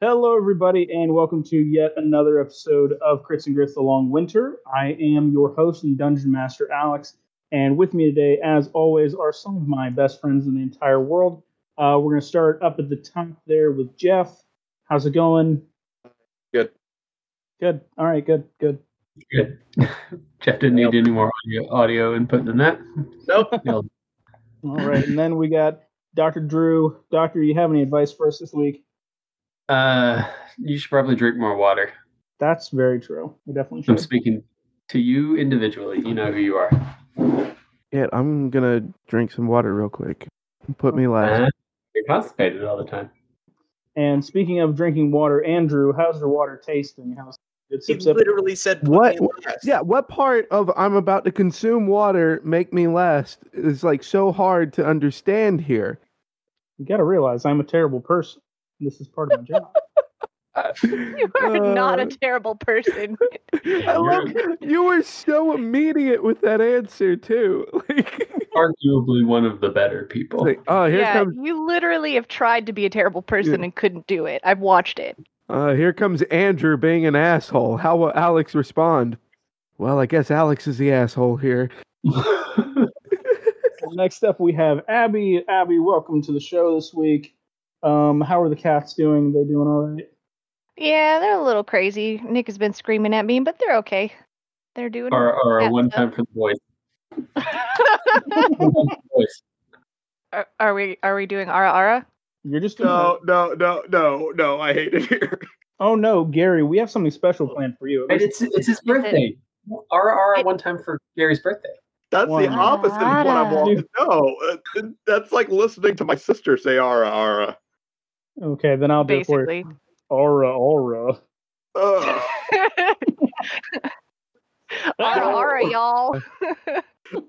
Hello, everybody, and welcome to yet another episode of Crits and Grits The Long Winter. I am your host and dungeon master, Alex, and with me today, as always, are some of my best friends in the entire world. Uh, we're going to start up at the top there with Jeff. How's it going? Good. Good. All right. Good. Good. Good. Jeff didn't need any more audio, audio input than that. Nope. All right. and then we got Dr. Drew. Doctor, you have any advice for us this week? It. Uh, you should probably drink more water. That's very true. We definitely I'm speaking to you individually. You know who you are. Yeah, I'm gonna drink some water real quick. Put me last. Uh, you're constipated all the time. And speaking of drinking water, Andrew, how's your water tasting? How's it? He Sip, sip. literally said, What- last." Yeah, what part of I'm about to consume water make me last is like so hard to understand here. You got to realize I'm a terrible person. This is part of my job. You are not a Uh, terrible person. I love you were so immediate with that answer too. Like, Arguably one of the better people. like, oh, here yeah, comes you literally have tried to be a terrible person Yeah. and couldn't do it. I've watched it. uh, here comes Andrew being an asshole. How will Alex respond? Well, I guess Alex is the asshole here. Next up, we have Abby. Abby, welcome to the show this week. Um, how are the cats doing? They doing all right? Yeah, they're a little crazy. Nick has been screaming at me, but they're okay. They're doing or or Yeah, one time for the boys. it. One time for the boys. are, are we are we doing ara ara? You're just doing No, no, no, no, no. I hate it here. Oh no, Gary, we have something special planned for you. And it's it's his birthday. RR It- one time for Gary's birthday. That's Wow. the opposite of what I'm wanting to know. Uh, That's like listening to my sister say "ara ara." Okay, then I'll do it for you. Basically. Aura, aura. Ugh. ara ara, y'all.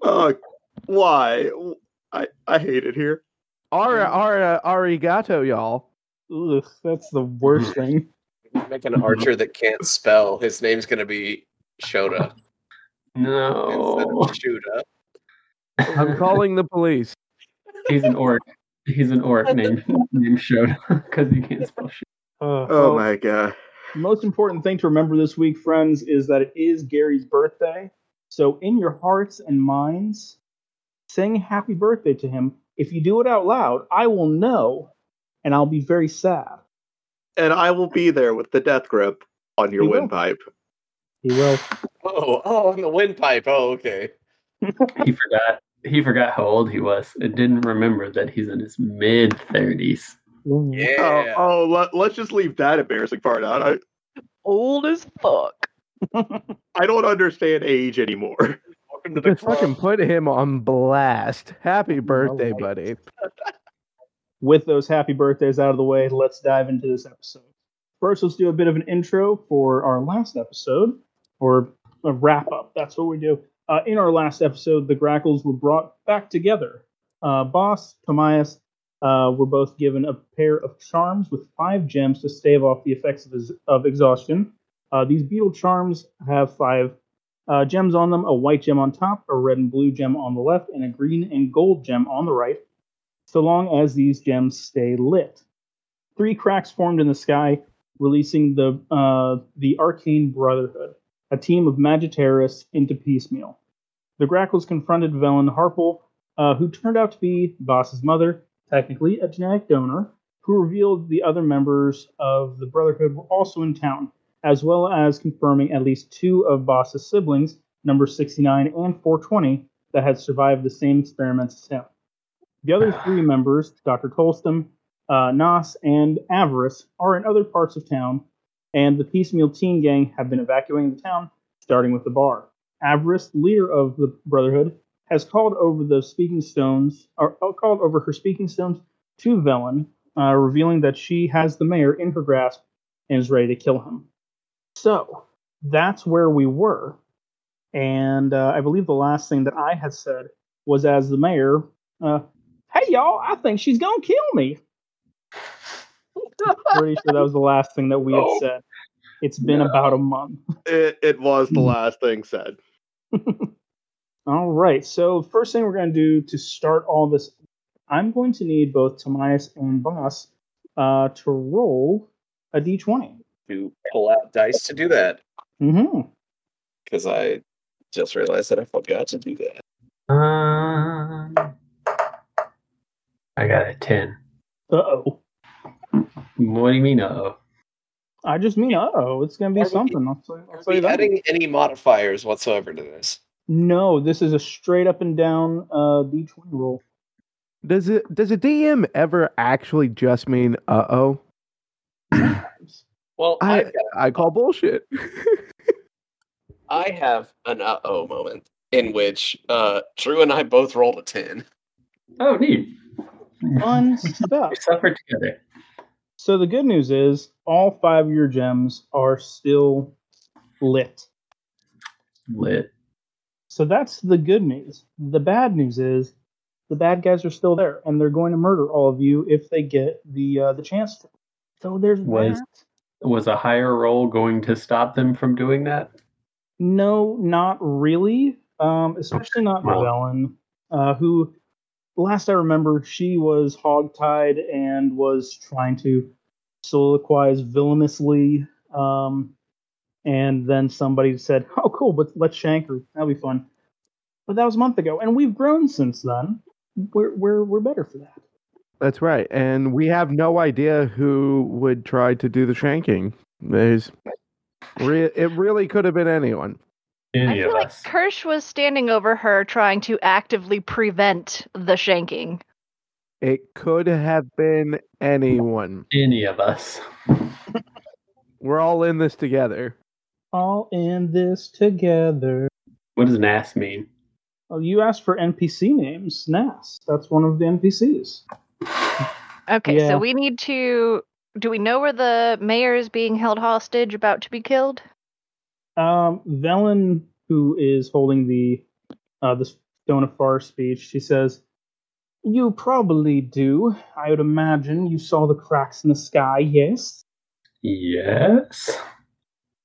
Uh, why? I I hate it here. Ara, ara, arigato, y'all. Ugh, that's the worst thing. Make an archer that can't spell. His name's gonna be Shota instead No, of Shuda. I'm calling the police. he's an orc. He's an orc named named Shoda because he can't spell shit. Uh, Oh well, my god. most important thing to remember this week, friends, is that it is Gary's birthday. So, in your hearts and minds, sing happy birthday to him. If you do it out loud, I will know, and I'll be very sad. And I will be there with the death grip on your You will. windpipe. He will. Oh, oh, on the windpipe. Oh, okay. He forgot. He forgot how old he was and didn't remember that he's in his mid thirties. Yeah. Oh, oh let, let's just leave that embarrassing part out. I, Old as fuck. I don't understand age anymore. Welcome to the Just fucking put him on blast. Happy birthday, Alright. buddy. with those happy birthdays out of the way, let's dive into this episode. First, let's do a bit of an intro for our last episode, or a wrap up. That's what we do. Uh, in our last episode, the Grackles were brought back together. Uh, Boss, Tomias, uh, were both given a pair of charms with five gems to stave off the effects of, of exhaustion. Uh, these beetle charms have five uh, gems on them a white gem on top, a red and blue gem on the left, and a green and gold gem on the right so long as these gems stay lit. Three cracks formed in the sky, releasing the uh, the Arcane Brotherhood, a team of Magitaris into piecemeal. The Grackles confronted Velen Harple, uh, who turned out to be Boss's mother, technically a genetic donor, who revealed the other members of the Brotherhood were also in town, as well as confirming at least two of Boss's siblings, number 69 and 420, that had survived the same experiments as him. The other three members, Dr. Tolstom, uh, Nas, and Avarice, are in other parts of town, and the piecemeal teen gang have been evacuating the town, starting with the bar. Avarice, leader of the Brotherhood, has called over the speaking stones, or uh, called over her speaking stones to Velen, uh, revealing that she has the mayor in her grasp and is ready to kill him. So that's where we were, and uh, I believe the last thing that I had said was as the mayor. Uh, hey y'all, I think she's gonna kill me. Pretty sure that was the last thing that we had Oh. said. It's been No. about a month. It, it was the last thing said. All right. So first thing we're going to do to start all this, I'm going to need both Tomias and Boss uh, to roll a d20. To pull out dice to do that Mm-hmm. because I just realized that I forgot to do that. Um, I got a 10. Uh oh. What do you mean, uh oh? I just mean, uh oh, it's gonna be Are we- something. I'll say, I'll Are say we that. adding any modifiers whatsoever to this? No, this is a straight up and down uh, d20 roll. Does it does a DM ever actually just mean uh oh? Well, I I've got- I call bullshit. I have an uh oh moment in which uh, Drew and I both rolled a 10. Oh, neat. Fun stuff. We suffered together. So the good news is all five of your gems are still lit. Lit. So that's the good news. The bad news is the bad guys are still there, and they're going to murder all of you if they get the uh, the chance to. So there's Was- that. Was a higher role going to stop them from doing that? No, not really. Um, especially not Well- uh, who, last I remember, she was hogtied and was trying to soliloquize villainously. Um, and then somebody said, "Oh, cool, but let's shank her. That'll be fun." But that was a month ago, and we've grown since then. We're we're we're better for that. That's right, and we have no idea who would try to do the shanking. There's, re- it really could have been anyone. I feel of like us. Kirsch was standing over her trying to actively prevent the shanking. It could have been anyone. Any of us. We're all in this together. All in this together. What does NAS mean? Oh, you asked for NPC names. Nas. That's one of the NPCs. Okay, Yeah. so we need to. Do we know where the mayor is being held hostage, about to be killed? Um, Velen, who is holding the uh, the Stone of Far speech, she says, "You probably do. I would imagine you saw the cracks in the sky. Yes, Yes.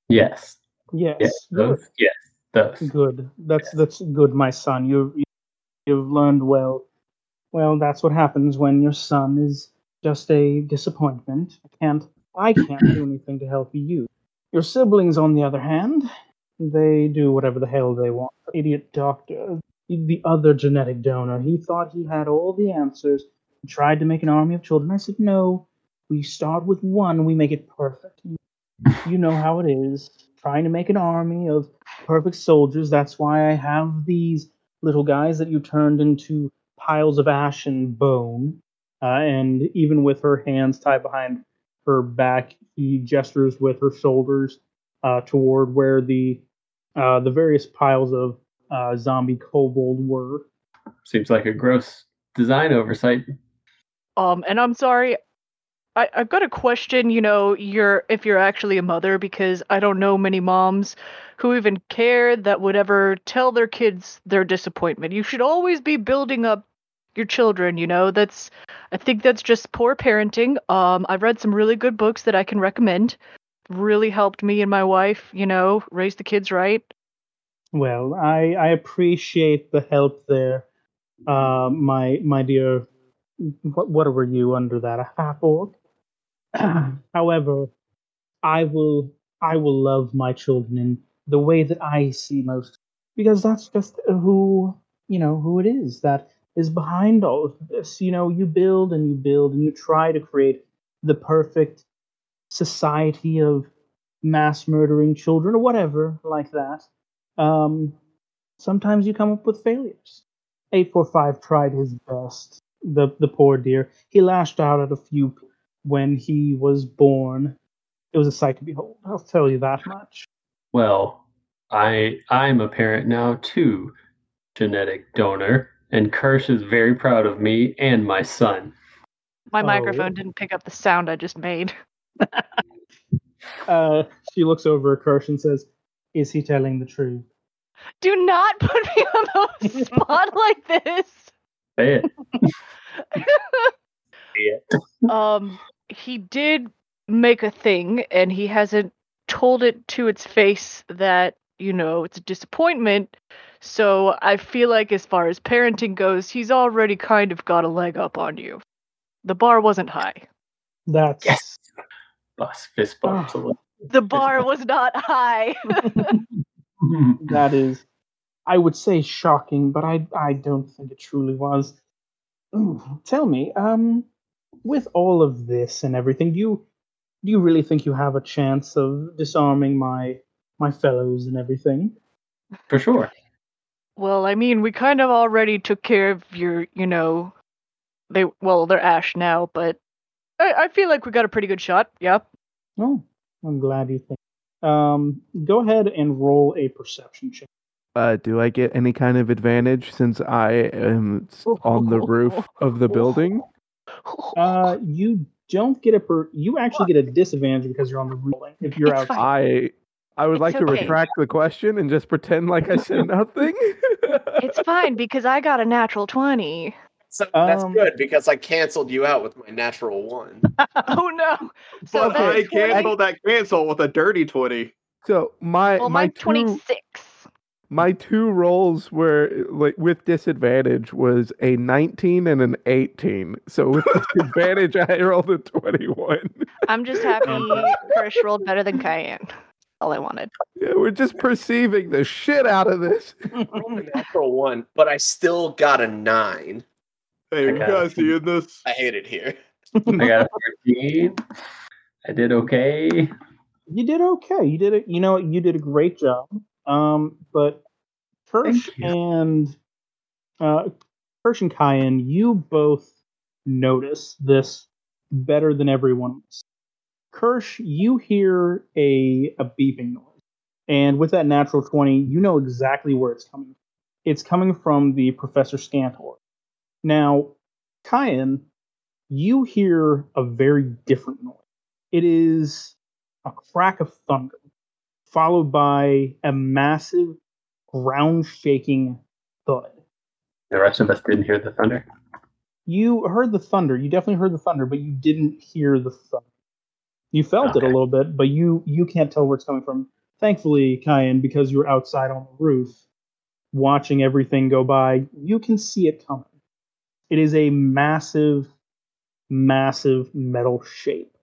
Yes. yes, Yes. good, Yes. Those. good. That's that's good, my son. You- you've learned well. Well, that's what happens when your son is just a disappointment. I can't I can't do anything to help you. Your siblings, on the other hand, they do whatever the hell they want. Idiot doctor, the other genetic donor, he thought he had all the answers. He tried to make an army of children. I said, no, we start with one, we make it perfect. You know how it is. Trying to make an army of perfect soldiers. That's why I have these little guys that you turned into piles of ash and bone. Uh, and even with her hands tied behind her back, he gestures with her shoulders uh, toward where the uh, the various piles of uh, zombie kobold were. Seems like a gross design oversight. Um, and I'm sorry, I, I've got a question. You know, you're if you're actually a mother, because I don't know many moms who even care that would ever tell their kids their disappointment. You should always be building up your children. You know, that's I think that's just poor parenting. Um, I've read some really good books that I can recommend. Really helped me and my wife. You know, raise the kids right. Well, I, I appreciate the help there, uh, my my dear. What what were you under that? A half orc. However, I will I will love my children in the way that I see most, because that's just who you know who it is that is behind all of this. You know, you build and you build and you try to create the perfect society of mass murdering children or whatever like that. Um, sometimes you come up with failures. 845 tried his best. The the poor dear. He lashed out at a few when he was born. It was a sight to behold. I'll tell you that much. Well, I I'm a parent now too, genetic donor, and Kirsch is very proud of me and my son. My Oh. microphone didn't pick up the sound I just made. Uh, she looks over at Kirsch and says, "Is he telling the truth?" Do not put me on the spot like this. Say it. um he did make a thing and he hasn't told it to its face that you know it's a disappointment so i feel like as far as parenting goes he's already kind of got a leg up on you the bar wasn't high That's Yes. bus fist bumps. a little. The bar was not high. that is, I would say shocking, but I I don't think it truly was. Ooh, Tell me, um, with all of this and everything, do you do you really think you have a chance of disarming my my fellows and everything? For sure. well, I mean, we kind of already took care of your, you know, they well, they're ash now, but I, I feel like we got a pretty good shot. Yep. Oh, I'm glad you think. Um, go ahead and roll a perception check. Uh, do I get any kind of advantage since I am on the roof of the building? Uh, you don't get a per. You actually get a disadvantage because you're on the ruling. If you're It's out, fine. I I would It's like to retract the question and just pretend like I said nothing. it's fine because I got a natural twenty. So that's Um, good because I canceled you out with my natural one. Oh no! So But I canceled that cancel with a dirty 20. so my Well, my mine's two twenty six. my two rolls were like with disadvantage was a 19 and an 18. So with disadvantage I rolled a 21. I'm just happy Kirsch rolled better than Cayenne. All I wanted. Yeah, we're just perceiving the shit out of this. I rolled a natural one, but I still got a nine. Hey, you Okay. guys seeing this? I hate it here. I got a 14. I did okay. you did okay. You did it. You know, you did a great job. Um, but Kirsch and uh, Kirsch and Kyan, you both notice this better than everyone else. Kirsch, you hear a a beeping noise, and with that natural twenty, you know exactly where it's coming. from. It's coming from the Professor Scantor. Now, Kyan, you hear a very different noise. It is a crack of thunder, followed by a massive, ground shaking thud. The rest of us didn't hear the thunder. You heard the thunder. You definitely heard the thunder, but you didn't hear the thunder. You felt it a little bit, but you you can't tell where it's coming from. Thankfully, Kyan, because you're outside on the roof, watching everything go by, you can see it coming. It is a massive, massive metal shape.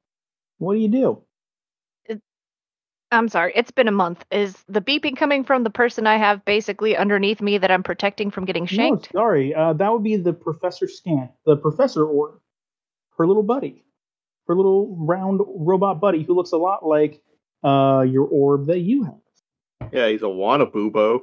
What do you do? I'm sorry. It's been a month. Is the beeping coming from the person I have basically underneath me that I'm protecting from getting shanked? No, sorry. Uh, that would be the Professor Scan, the Professor Orb, her little buddy, her little round robot buddy who looks a lot like uh, your orb that you have. Yeah, he's a wannabubo.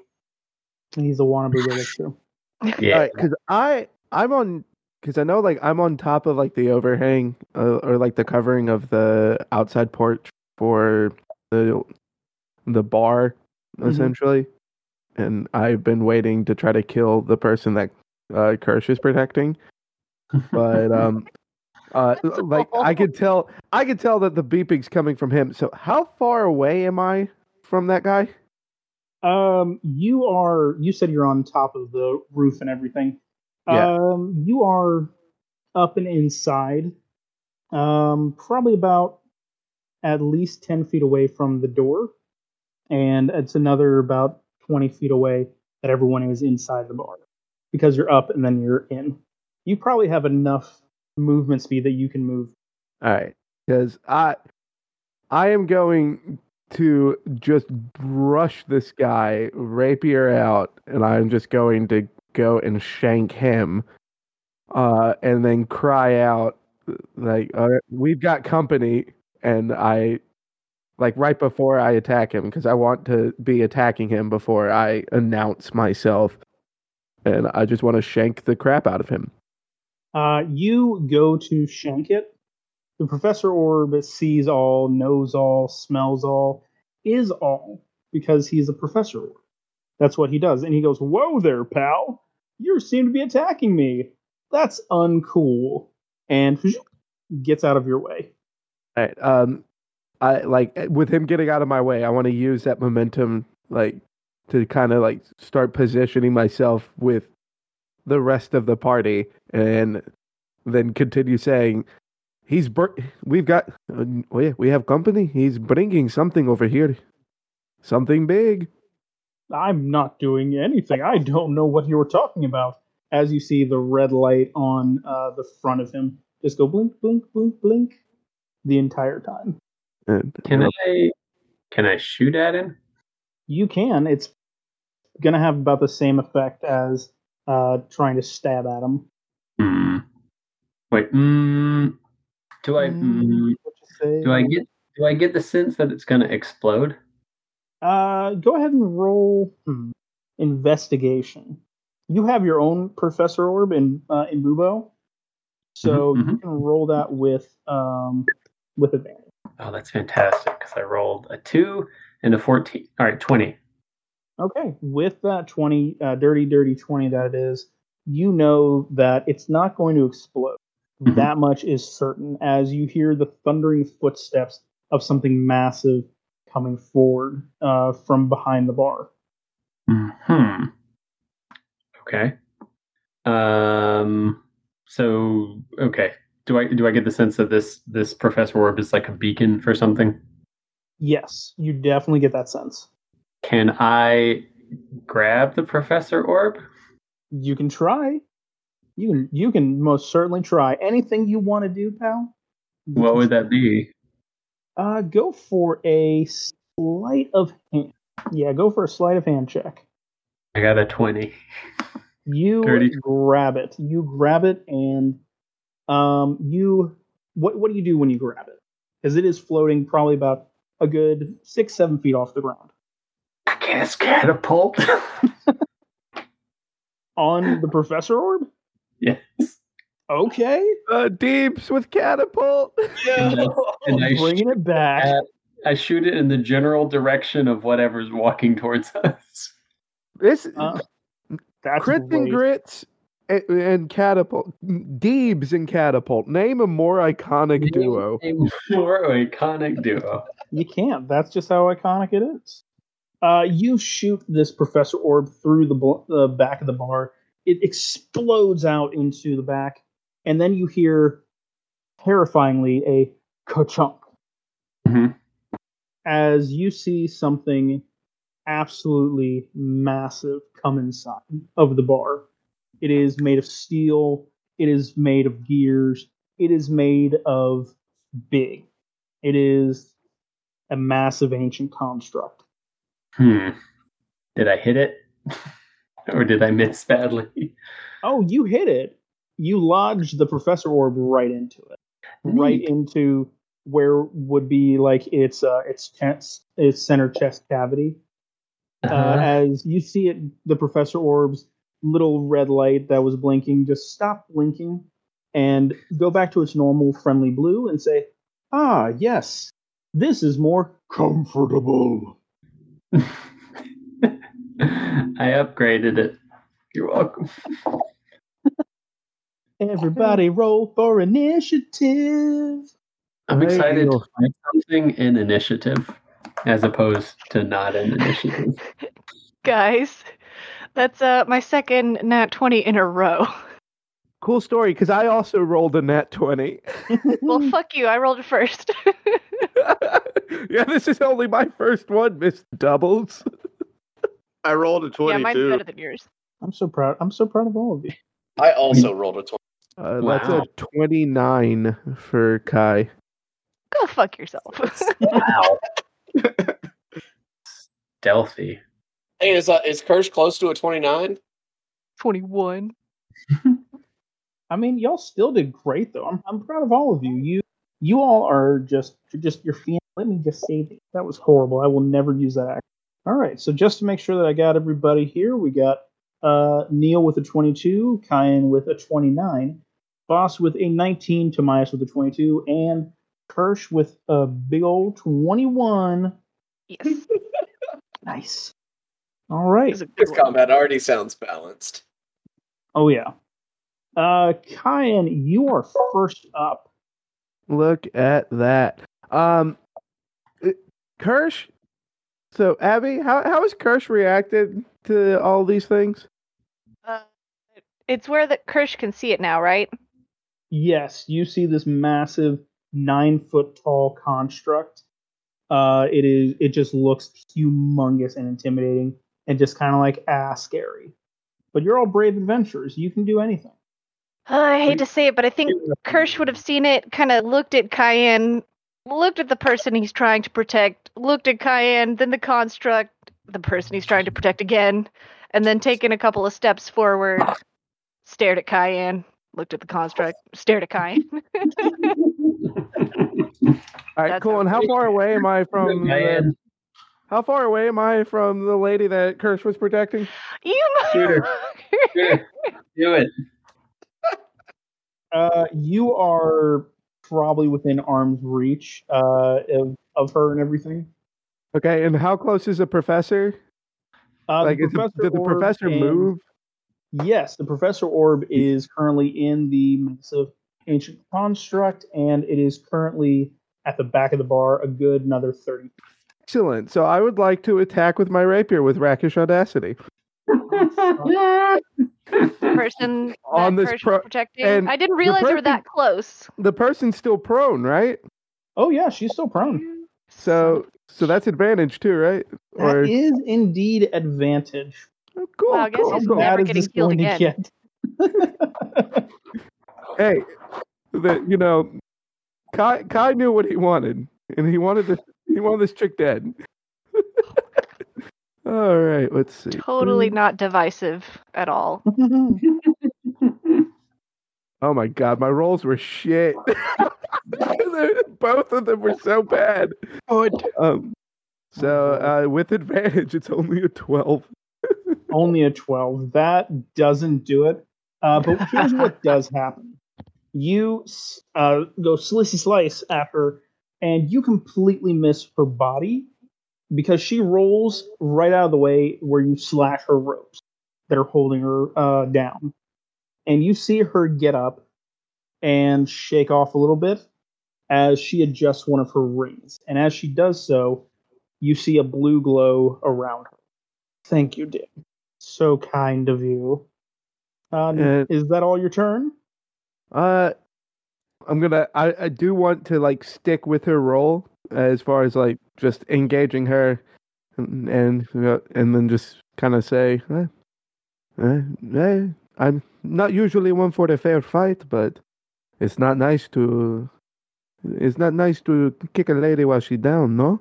And he's a wannabe, but that's true. Yeah. because I I'm on because I know like I'm on top of like the overhang uh, or like the covering of the outside porch for the the bar Mhm. essentially, and I've been waiting to try to kill the person that uh, Kirsch is protecting, but um. Uh, like I could tell, I could tell that the beeping's coming from him. So, how far away am I from that guy? Um, you are. You said you're on top of the roof and everything. Yeah. Um, you are up and inside. Um, probably about at least ten feet away from the door, and it's another about twenty feet away that everyone is inside the bar because you're up and then you're in. You probably have enough movement speed that you can move. All right, because I, I am going to just brush this guy rapier out, and I'm just going to go and shank him, uh, and then cry out like, "All right, "We've got company!" And I, like right before I attack him, because I want to be attacking him before I announce myself, and I just want to shank the crap out of him. Uh, you go to shank it. The Professor Orb sees all, knows all, smells all, is all, because he's a Professor Orb. That's what he does. And he goes, Whoa there, pal. You seem to be attacking me. That's uncool. And gets out of your way. All right. Um, I like with him getting out of my way. I want to use that momentum, like, to kind of like start positioning myself with the rest of the party, and then continue saying, "He's br- we've got uh, we we have company. He's bringing something over here, something big." I'm not doing anything. I don't know what you were talking about. As you see the red light on uh, the front of him just go blink, blink, blink, blink the entire time. And Can I can I shoot at him? You can. It's going to have about the same effect as uh, trying to stab at him. Hmm. Wait. Mm, do I mm, do I get do I get the sense that it's gonna explode? Uh, go ahead and roll hmm, investigation. You have your own Professor Orb in uh, in Bubo, so Mhm, you can roll that with um with advantage. Oh, that's fantastic because I rolled a two and a fourteen. All right, twenty. Okay, with that twenty, uh, dirty, dirty twenty that it is, you know that it's not going to explode. Mhm. That much is certain as you hear the thundering footsteps of something massive coming forward uh, from behind the bar. Hmm. Okay. Um. So okay. Do I do I get the sense that this this Professor Orb is like a beacon for something? Yes, you definitely get that sense. Can I grab the Professor Orb? You can try. You can you can most certainly try anything you want to do, pal. What would that be? Uh, go for a sleight of hand. Yeah, go for a sleight of hand check. I got a twenty. You Dirty. grab it. You grab it, and um, you what what do you do when you grab it? Because it is floating probably about a good six seven feet off the ground I catapult. on the professor orb. yes. Okay, uh, Deebs with catapult. And I, and I bringing it back. Uh, I shoot it in the general direction of whatever's walking towards us. This Uh, That's crits and great. grits and, and catapult. Deebs and catapult. Name a more iconic duo. A more iconic duo. You can't. That's just how iconic it is. Uh, you shoot this Professor Orb through the, bl- the back of the bar. It explodes out into the back, and then you hear, terrifyingly, a ka-chunk Mhm. as you see something absolutely massive come inside of the bar. It is made of steel. It is made of gears. It is made of big. It is a massive ancient construct. Hmm. Did I hit it? or did I miss badly? Oh, you hit it. You lodged the professor orb right into it. Right into where would be like its uh its chest its center chest cavity. Uh, Uh-huh. as you see it the professor orb's little red light that was blinking just stop blinking and go back to its normal friendly blue and say, "Ah, yes. This is more comfortable." I upgraded it. You're welcome. Everybody roll for initiative. I'm excited to find something in initiative as opposed to not in initiative. Guys, that's uh my second nat 20 in a row. Cool story, because I also rolled a nat 20. well, fuck you. I rolled it first. yeah, this is only my first one, Miss Doubles. I rolled a twenty. yeah, mine's better than yours. I'm so proud. I'm so proud of all of you. I also rolled a 20. Uh, That's a 29 for Kai. Go fuck yourself. Wow. Stealthy. Hey, is, uh, is Kirsch close to a 29? 21. I mean, y'all still did great though. I'm, I'm proud of all of you. You you all are just you're just your fan. Let me just say that that was horrible. I will never use that. Act. All right, so just to make sure that I got everybody here, we got uh, Neil with a 22, Kyan with a 29, Boss with a 19, Tomias with a 22, and Kirsch with a big old 21. Yes. Nice. All right. It's a good This combat already sounds balanced. Oh yeah. Uh, Kyan, you are first up. Look at that. Um, Kirsch. So, Abby, how how has Kirsch reacted to all these things? Uh, it's where the Kirsch can see it now, right? Yes, you see this massive nine foot tall construct. Uh, it is. It just looks humongous and intimidating, and just kind of like ah scary. But you're all brave adventurers. You can do anything. Uh, I hate to say it, but I think Kirsch would have seen it, kind of looked at Cayenne, looked at the person he's trying to protect, looked at Cayenne, then the construct, the person he's trying to protect again, and then taken a couple of steps forward, stared at Cayenne, looked at the construct, stared at Cayenne. All right, That's cool. And how far away am I from? the- how far away am I from the lady that Kirsch was protecting? you Shoot her. Shoot Do it. Uh, you are probably within arm's reach uh, of, of her and everything. Okay, and how close is the professor? Uh, like, the is the, professor did the professor and- move? Yes, the professor orb is currently in the massive ancient construct, and it is currently at the back of the bar, a good another thirty. Excellent. So I would like to attack with my rapier with rakish audacity. person On that this pro- was protecting. and I didn't the realize they were person- that close. The person's still prone, right? Oh yeah, she's still prone. So so that's advantage too, right? Or That is indeed advantage. oh, cool, Wow, I guess cool, he's cool. never getting this healed going to again. get? Hey, that you know, Kai Kai knew what he wanted, and he wanted this he wanted this chick dead. All right, let's see. Totally not divisive at all. Oh my god, my rolls were shit. Both of them were so bad. Good. Um, so uh, with advantage, it's only a twelve. Only a twelve. That doesn't do it. Uh, but here's what does happen. You uh, go slicey slice at her, and you completely miss her body because she rolls right out of the way where you slash her ropes that are holding her uh, down. And you see her get up and shake off a little bit as she adjusts one of her rings. And as she does so, you see a blue glow around her. Thank you, Dick. So kind of you. Uh, Uh, is that all your turn? Uh, I'm gonna. I, I do want to like stick with her role as far as like just engaging her, and and, uh, and then just kind of say, eh, eh, eh, I'm not usually one for the fair fight, but it's not nice to. It's not nice to kick a lady while she's down, no.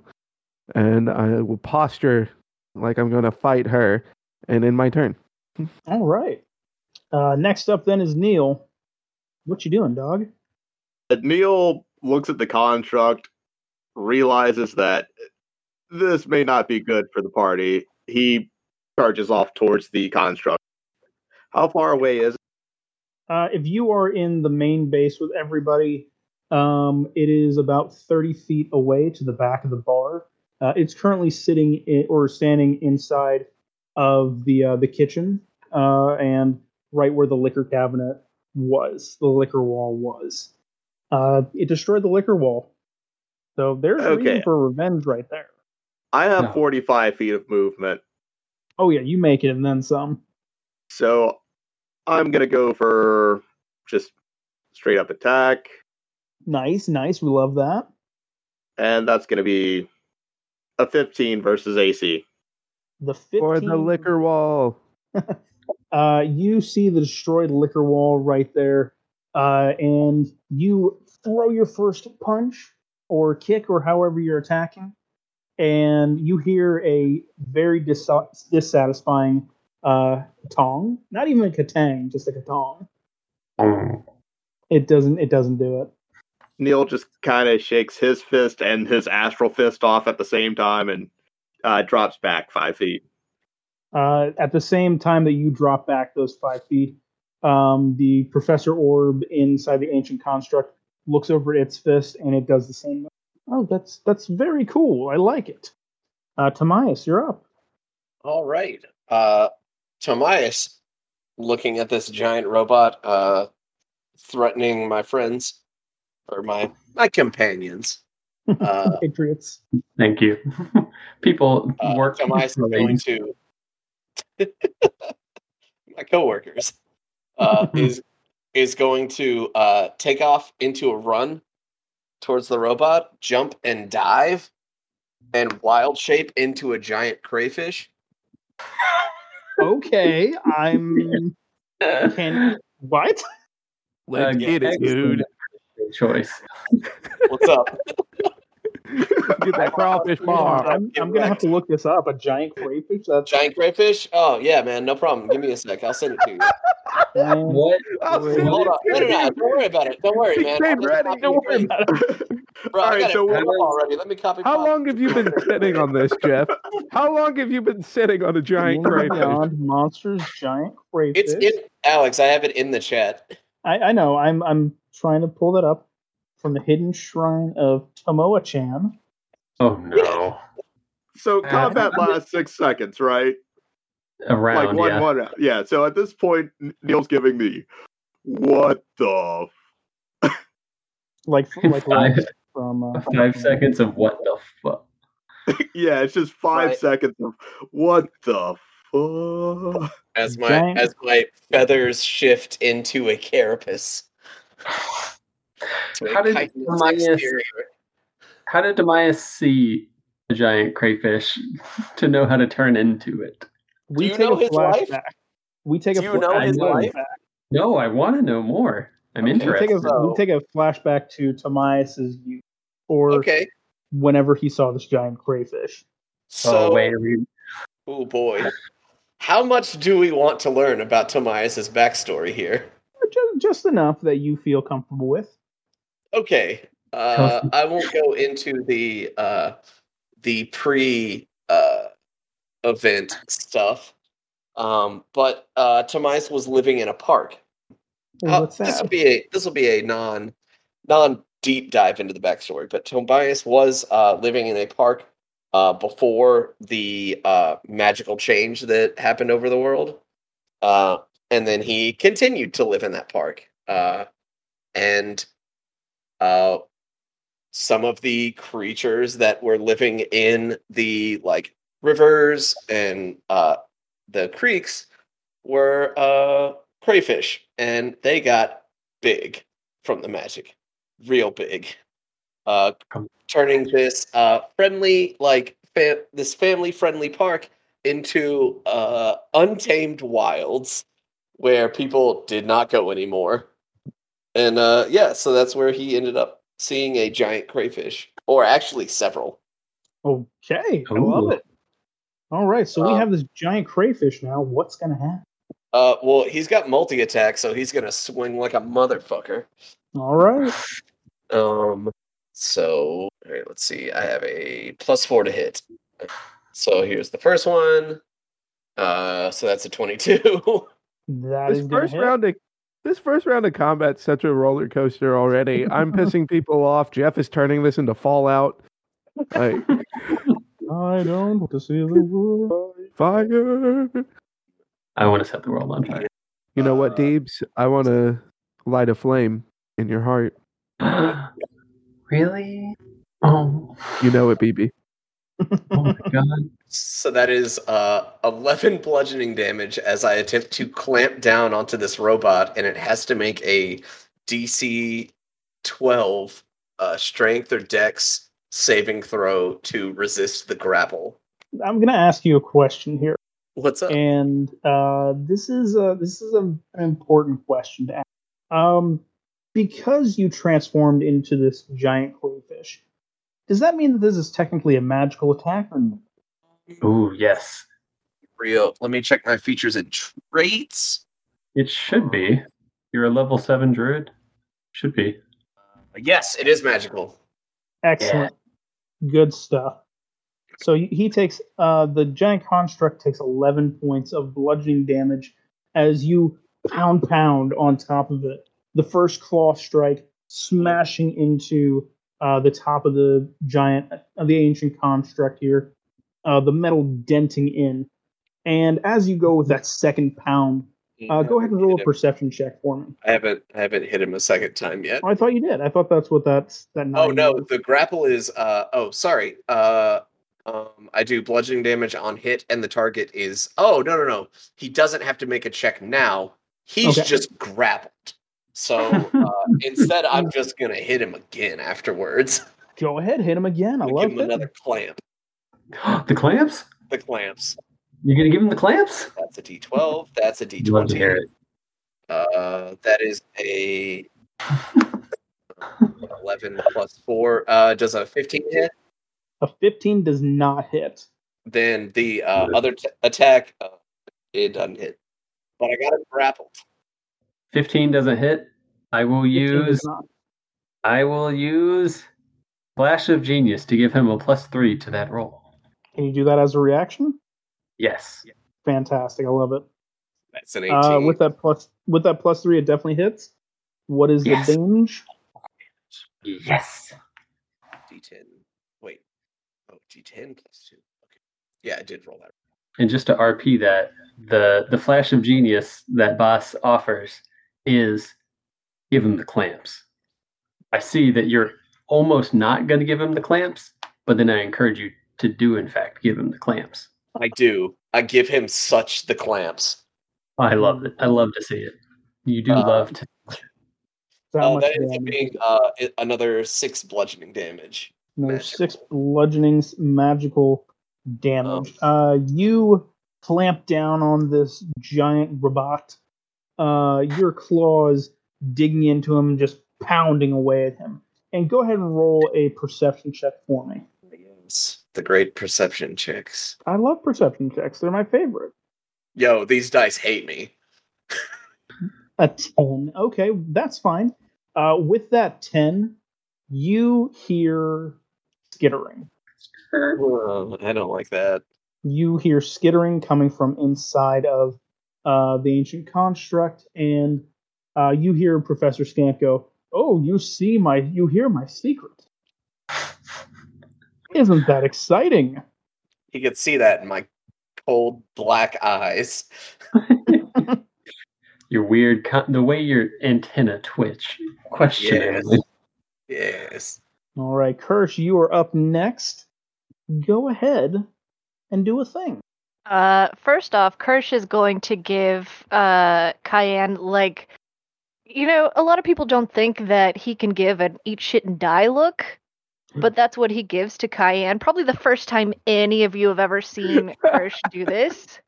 And I will posture like I'm gonna fight her, and in my turn. All right. Uh, next up then is Neil. What you doing, dog? Neil looks at the construct, realizes that this may not be good for the party. He charges off towards the construct. How far away is it? Uh, if you are in the main base with everybody, um, it is about 30 feet away to the back of the bar. Uh, it's currently sitting in, or standing inside of the uh, the kitchen uh, and right where the liquor cabinet was, the liquor wall was. Uh, it destroyed the liquor wall, so there's Okay. reason for revenge right there. I have No. 45 feet of movement, Oh yeah, you make it and then some. so I'm going to go for just straight up attack, Nice, nice. We love that. and that's going to be a 15 versus AC. The 15, For the liquor wall. Uh, you see the destroyed liquor wall right there, uh, and you throw your first punch or kick or however you're attacking, and you hear a very dis- dissatisfying uh, tong. Not even a katang, just like a tong. It doesn't. It doesn't do it. Neil just kind of shakes his fist and his astral fist off at the same time and uh, drops back five feet. Uh, at the same time that you drop back those five feet, um, the Professor Orb inside the ancient construct looks over its fist and it does the same. Oh, that's that's very cool. I like it. Uh, Tomias, you're up. All right. Uh Tomias looking at this giant robot uh threatening my friends or my my companions. Uh, Patriots. Thank you. People uh work Tomias is going to my coworkers uh is is going to uh take off into a run towards the robot, jump and dive and wild shape into a giant crayfish. Okay, I'm. Can what? Let's Uh, get it, dude. Choice. What's up? Get that crawfish bar. I'm, I'm gonna have to look this up. A giant crayfish. That's Giant crayfish? Oh yeah, man, no problem. Give me a sec. I'll send it to you. giant What? I'll Wait, send Hold it on. No, to no, no. Don't worry about it. Don't worry, man. came I'll just ready. copy Don't worry paste. about it. Bro, All I right, got so it what- already. Let me copy. How paste. long have you been sitting on this, Jeff? How long have you been sitting on a giant Beyond crayfish? Beyond Monsters giant crayfish. It's in Alex. I have it in the chat. I, I know. I'm I'm trying to pull that up from the hidden shrine of Tamoachan. Oh no. So Uh, combat lasts six seconds, right? Around, like one yeah. one round. Yeah. So at this point, Neil's giving me what the Like like Five- from uh, Five seconds of what the fuck? yeah, it's just five Right. seconds of what the fuck. As my Giant- as my feathers shift into a carapace. To a How did chitinous Hermione- exterior. How did Demias see a giant crayfish to know how to turn into it? We Do you take know a his life? flashback. We take Do a you fla- know I his life? flashback. No, I want to know more. I'm Okay. We take interested. a So- we take a flashback to Tomias's youth, or Okay. whenever he saw this giant crayfish. So oh wait, we- oh boy. How much do we want to learn about Tomias's backstory here? Just, just enough that you feel comfortable with. Okay. Uh, I won't go into the uh, the pre uh, event stuff. Um, but uh, Tomias was living in a park. Well, this will be a this will be a non non deep dive into the backstory. But Tomias was uh, living in a park uh, before the uh, magical change that happened over the world, uh, and then he continued to live in that park. Uh, and uh, some of the creatures that were living in the like rivers and uh, the creeks were uh, crayfish, and they got big from the magic, real big, uh, turning this uh, friendly like fa- this family friendly park into uh, untamed wilds where people did not go anymore. And uh, yeah, so that's where he ended up seeing a giant crayfish, or actually several. Okay, I love it. All right, so we Um, have this giant crayfish now. What's gonna happen? Uh, well, he's got multi attack, so he's gonna swing like a motherfucker. All right, Um, so all right, let's see. I have a plus four to hit. So here's the first one. Uh, so that's a twenty-two. that is This gonna first round of this first round of combat's such a roller coaster already. I'm pissing people off. Jeff is turning this into Fallout. Like, I don't want to see the world. fire. I want to set the world on fire. You know what, Uh, Deebs? I want to light a flame in your heart. really? Oh, You know it, BB. Oh my god. So that is uh, 11 bludgeoning damage as I attempt to clamp down onto this robot, and it has to make a DC 12 uh, strength or dex saving throw to resist the grapple. I'm gonna ask you a question here, What's up? and uh, this is a this is a, an important question to ask. Um, because you transformed into this giant crayfish, does that mean that this is technically a magical attack or? Ooh, yes. Real. Let me check my features and traits. It should be. You're a level seven druid. Should be. Yes, it is magical. Excellent. Good stuff. So he, he takes uh, the giant construct takes 11 points of bludgeoning damage as you pound pound on top of it. The first claw strike smashing into uh, the top of the giant of the ancient construct here, uh, the metal denting in. And as you go with that second pound, uh, go ahead and roll a perception check for me. I haven't I haven't hit him a second time yet. Oh, I thought you did. I thought that's what that's that. Oh no, was. the grapple is uh oh sorry. Uh um I do bludgeoning damage on hit and the target is oh no no no. He doesn't have to make a check now. He's Okay. just grappled. So uh, instead I'm just gonna hit him again afterwards. Go ahead, hit him again. I I'm love give him it. another clamp. the clamps? The clamps. You're gonna give him the clamps? That's a D twelve. That's a D20. Love to hear twenty. it. Uh that is a 11 plus 4. Uh, does a 15 hit? A 15 does not hit. Then the uh, other t- attack, uh, it doesn't hit. But I got it grappled. 15 doesn't hit. I will use. I will use Flash of Genius to give him a plus three to that roll. Can you do that as a reaction? Yes. Fantastic. I love it. That's an 18. Uh, with that plus with that plus three, it definitely hits. What is Yes. the damage? Yes. D10. Wait. Oh, D10 plus 2. Okay. Yeah, I did roll that. And just to RP that, the the flash of genius that boss offers is give him the clamps. I see that you're almost not going to give him the clamps, but then I encourage you to do in fact give him the clamps. I do. I give him such the clamps. I love it. I love to see it. You do Uh, love to. So how Uh, that ends up being uh, another 6 bludgeoning damage. Another magical. six bludgeoning magical damage. Uh, you clamp down on this giant robot. Uh, your claws digging into him, just pounding away at him. And go ahead and roll a perception check for me. Yes. The great perception checks. I love perception checks; they're my favorite. Yo, these dice hate me. A 10. Okay, that's fine. Uh, with that 10, you hear skittering. Uh, I don't like that. You hear skittering coming from inside of uh, the ancient construct, and uh, you hear Professor Scant go, "Oh, you see my, you hear my secret. Isn't that exciting?" You could see that in my cold black eyes. Your weird, con- the way your antenna twitch, questioningly. Yes. All right, Kirsch, you are up next. Go ahead and do a thing. Uh, first off, Kirsch is going to give uh Cayenne like, you know, a lot of people don't think that he can give an eat shit and die look, but that's what he gives to Cayenne. Probably the first time any of you have ever seen Kirsch do this,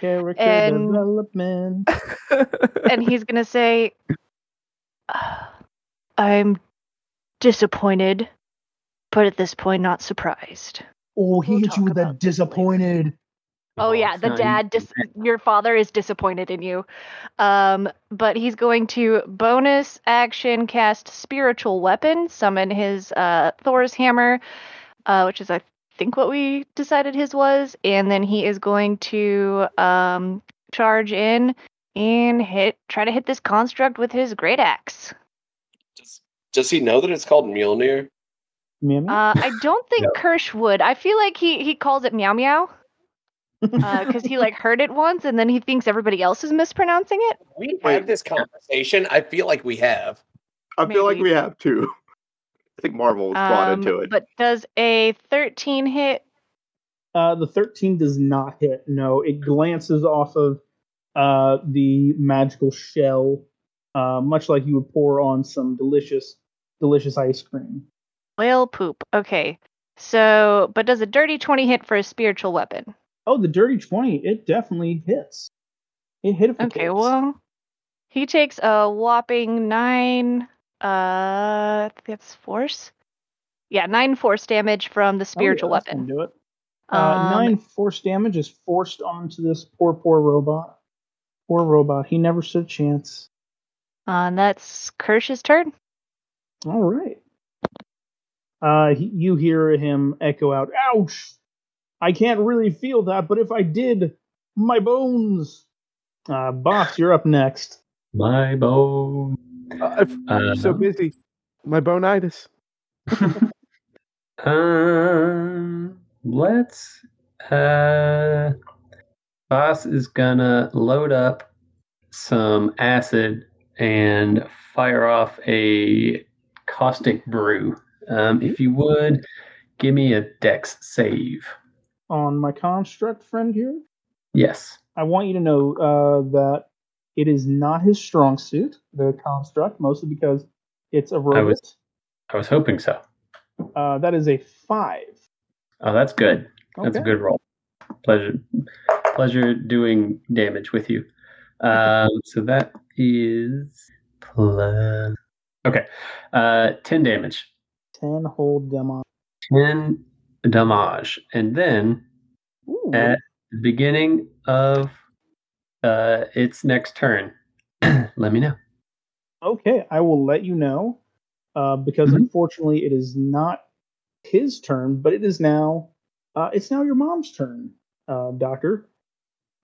Character And- development. and he's gonna say, "Ah, "I'm disappointed, but at this point, not surprised." Oh, he We'll hit you with that disappointed. later. Disappointed. Oh yeah, the not dad. Dis- your father is disappointed in you. Um, but he's going to bonus action cast spiritual weapon, summon his uh, Thor's hammer, uh, which is I think what we decided his was, and then he is going to um, charge in and hit, try to hit this construct with his great axe. Does, does he know that it's called Mjolnir? Mimi? Uh, I don't think No. Kirsch would. I feel like he he calls it meow meow. Because he like heard it once and then he thinks everybody else is mispronouncing it. We Wait. had this conversation. I feel like we have. I feel like we have too. I think Marvel was brought Um, into it. But does a 13 hit? Uh, the 13 does not hit. No, it glances off of uh, the magical shell, uh, much like you would pour on some delicious, delicious ice cream. Whale poop. Okay. So, but does a dirty 20 hit for a spiritual weapon? Oh, the dirty 20, it definitely hits. It hit it Okay, well, he takes a whopping nine. Uh, that's force. Yeah, nine force damage from the Oh, yeah, spiritual weapon. Do it. Uh, Um, nine force damage is forced onto this poor, poor robot. Poor robot. He never stood a chance. Uh, and that's Kirsch's turn. All right. Uh, he, you hear him echo out, "Ouch! I can't really feel that, but if I did, my bones." Uh, boss, you're up next. My bow. Uh, I'm so Uh, busy. My bonitis. Um, let's. Uh, boss is gonna load up some acid and fire off a caustic brew. Um, if you would, give me a dex save. On my construct friend here, Yes. I want you to know uh, that it is not his strong suit, the construct, mostly because it's a robot. was- I was hoping so. Uh, that is a five. Oh, that's good. That's a good roll. Pleasure, pleasure doing damage with you. Um, so that is plus Okay. Uh, 10 damage. 10 hold damage. 10 damage. And then Ooh. at the beginning of uh, its next turn, let me know. Okay, I will let you know. Uh, because Mhm. unfortunately, it is not his turn, but it is now. Uh, it's now your mom's turn, uh, Doctor.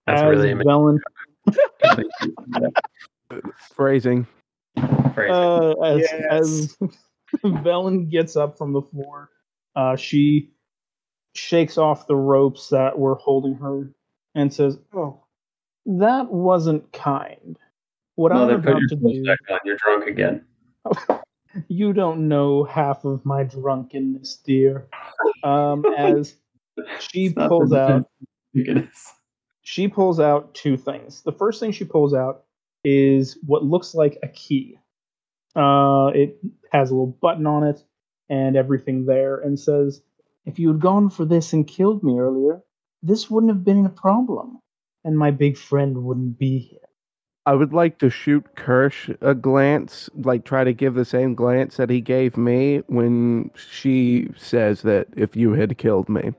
That's As really amazing. Velen, Phrasing. Phrase. uh, as, Yes. as Velen gets up from the floor, uh, she shakes off the ropes that were holding her and says, "Oh, that wasn't kind. What Mother, I'm about to do." back on. You're drunk again. You don't know half of my drunkenness, dear. Um, as she It's pulls out, she pulls out two things. The first thing she pulls out is what looks like a key. Uh, it has a little button on it and everything there, and says, "If you had gone for this and killed me earlier, this wouldn't have been a problem, and my big friend wouldn't be here." I would like to shoot Kirsch a glance, like try to give the same glance that he gave me when she says that if you had killed me.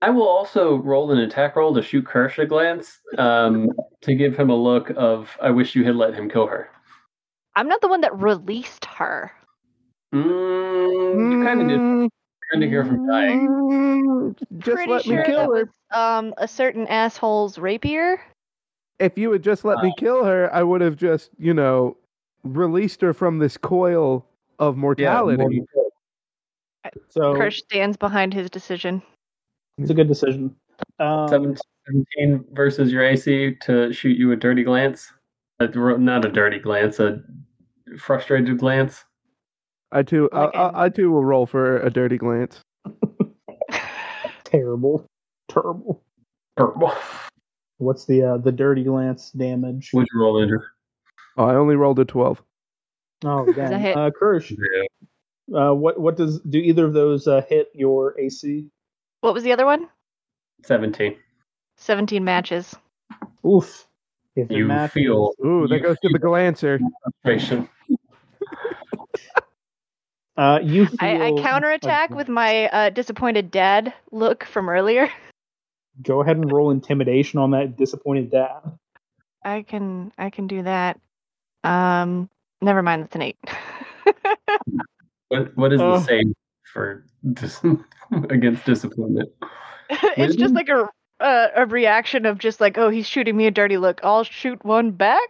I will also roll an attack roll to shoot Kirsch a glance um, to give him a look of, I wish you had let him kill her. I'm not the one that released her. Mm, you kind of did. Trying to hear from dying. mm, Just Pretty let sure me kill that her. was um a certain asshole's rapier. If you had just let me Uh, kill her, I would have just, you know, released her from this coil of mortality. So Kirsch stands behind his decision. it's a good decision. Um, 17 versus your AC to shoot you a dirty glance. A, not a dirty glance, a frustrated glance. I too, I, Like I, in- I too will roll for a dirty glance. terrible, terrible. Or, What's the uh, the dirty glance damage? What'd you roll, Andrew? Oh, I only rolled a twelve. Oh, a dang. hit. Uh, Kirsch, Yeah. uh, what what does do either of those uh, hit your AC? What was the other one? 17. 17 matches. Oof. If it You matches- feel Ooh, that goes to the glancer. frustration. Uh, you feel I, I counterattack with my uh, disappointed dad look from earlier. Go ahead and roll intimidation on that disappointed dad. I can I can do that. Um, never mind. That's an eight. What, what is Oh. the save for dis- against disappointment? it's just like a uh, a reaction of just like, oh, he's shooting me a dirty look. I'll shoot one back.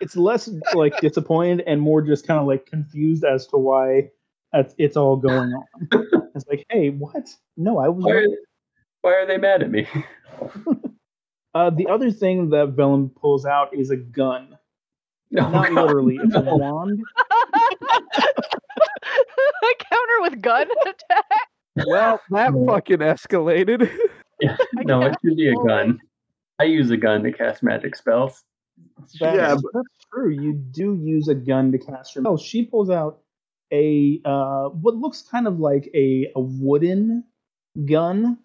It's less like disappointed and more just kind of like confused as to why it's, it's all going on. It's like, hey, what? No, I was. Why are, why are they mad at me? Uh, the other thing that Vellum pulls out is a gun. Oh, Not God. literally, it's a wand. I counter with gun attack. Well, that fucking escalated. no, it should be a gun. I use a gun to cast magic spells. That Yeah, is- that's true. You do use a gun to cast your. Oh, she pulls out a uh, what looks kind of like a a wooden gun.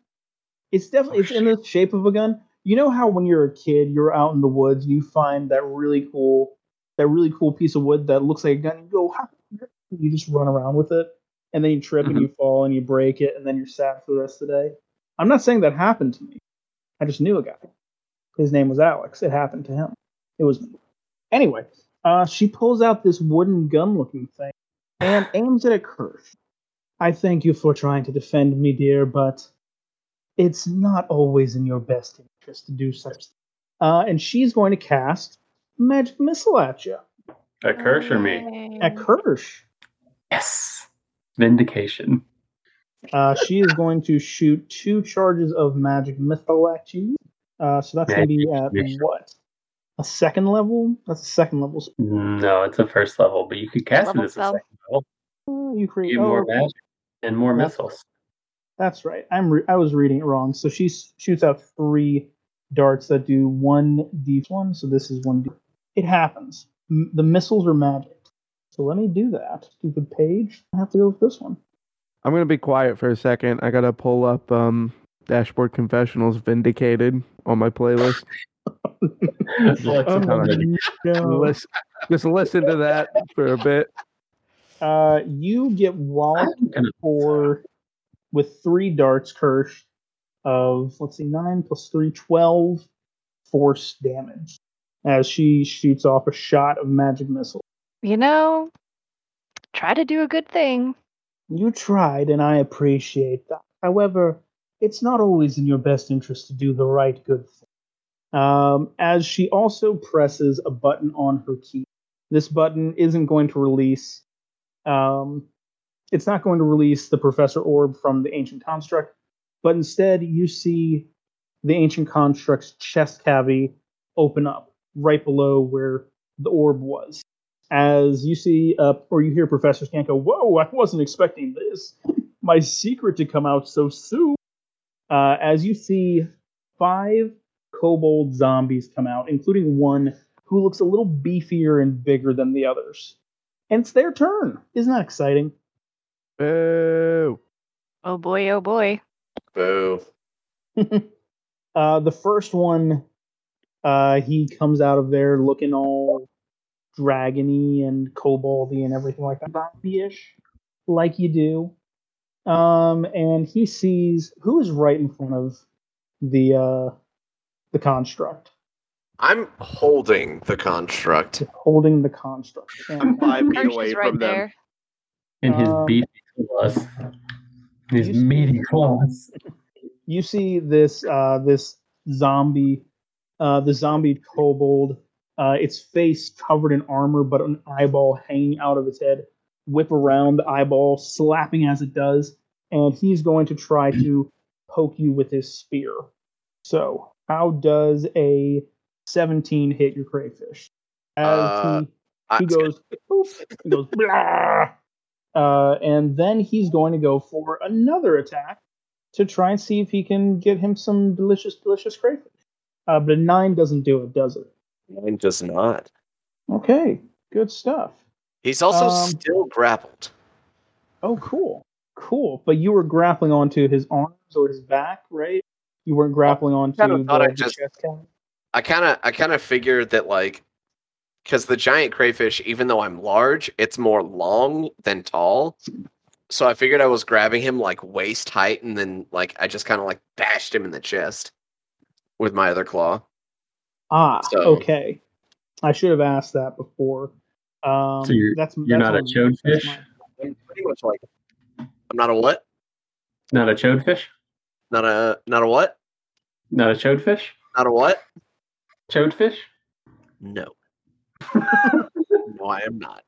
It's definitely Oh, it's in the shape of a gun. You know how when you're a kid, you're out in the woods, you find that really cool that really cool piece of wood that looks like a gun. You go, how? You just run around with it, and then you trip and you fall and you break it, and then you're sad for the rest of the day. I'm not saying that happened to me. I just knew a guy. His name was Alex. It happened to him. It was. Anyway, uh, she pulls out this wooden gun looking thing and aims it at Kirsch. I thank you for trying to defend me, dear, but it's not always in your best interest to do such things. Uh, and she's going to cast Magic Missile at you. At Kirsch or me? At Kirsch. Yes. Vindication. Uh, she is going to shoot two charges of Magic Missile at you. Uh, so that's going to be at Magic what? A second level? That's a second level spell. No, it's a first level, but you could cast it Level as a second level. You create Get more oh, magic and more That's- missiles. That's right. I'm re- I was reading it wrong. So she shoots out three darts that do one d1. So this is one d. It happens. M- the missiles are magic. So let me do that. Stupid page. I have to go with this one. I'm gonna be quiet for a second. I gotta pull up um Dashboard Confessionals Vindicated on my playlist. Alexa commented, just listen to that for a bit. Uh, you get walloped I'm for with three darts, Kirsch, of let's see, nine plus three, 12 force damage as she shoots off a shot of magic missile. You know, try to do a good thing. You tried, and I appreciate that. However, it's not always in your best interest to do the right good thing. Um, as she also presses a button on her key. This button isn't going to release. Um, it's not going to release the Professor Orb from the Ancient Construct, but instead you see the Ancient Construct's chest cavity open up right below where the orb was as you see uh, or you hear Professor Scan go, "Whoa! I wasn't expecting this. My secret to come out so soon." Uh, as you see five kobold zombies come out, including one who looks a little beefier and bigger than the others, and it's their turn. Isn't that exciting? Boo. Oh boy, oh boy. Boo. uh, the first one, uh, he comes out of there looking all dragony and koboldy and everything like that, zombie-ish, like you do. Um, and he sees who is right in front of the uh, the construct, I'm holding the construct. holding the construct. I'm And five feet away right from them. there. in his Um, beefy claws. His you see- meaty claws. you see this uh, this zombie, uh, the zombie kobold, uh, its face covered in armor, but an eyeball hanging out of its head, whip around the eyeball, slapping as it does, and he's going to try to poke you with his spear. So, how does a 17 hit your crayfish? As Uh, he he goes, "Boop," he goes, blah. Uh, and then he's going to go for another attack to try and see if he can get him some delicious, delicious crayfish. Uh, but a nine doesn't do it, does it? Nine does not. Okay, good stuff. He's also Um, still grappled. Oh, cool, cool. But you were grappling onto his arms or his back, right? You weren't grappling onto kinda the, I just- chest cavity? I kind of I kind of figured that like because the giant crayfish, even though I'm large, it's more long than tall. So I figured I was grabbing him like waist height, and then like I just kind of like bashed him in the chest with my other claw. Ah, So- okay. I should have asked that before. Um, So you're- that's, you're that's not a on fish. That's I'm pretty much like I'm not a what? Not a chodefish? Not a not a what? Not a chodefish? Not a what? Chodefish? No. no, I am not.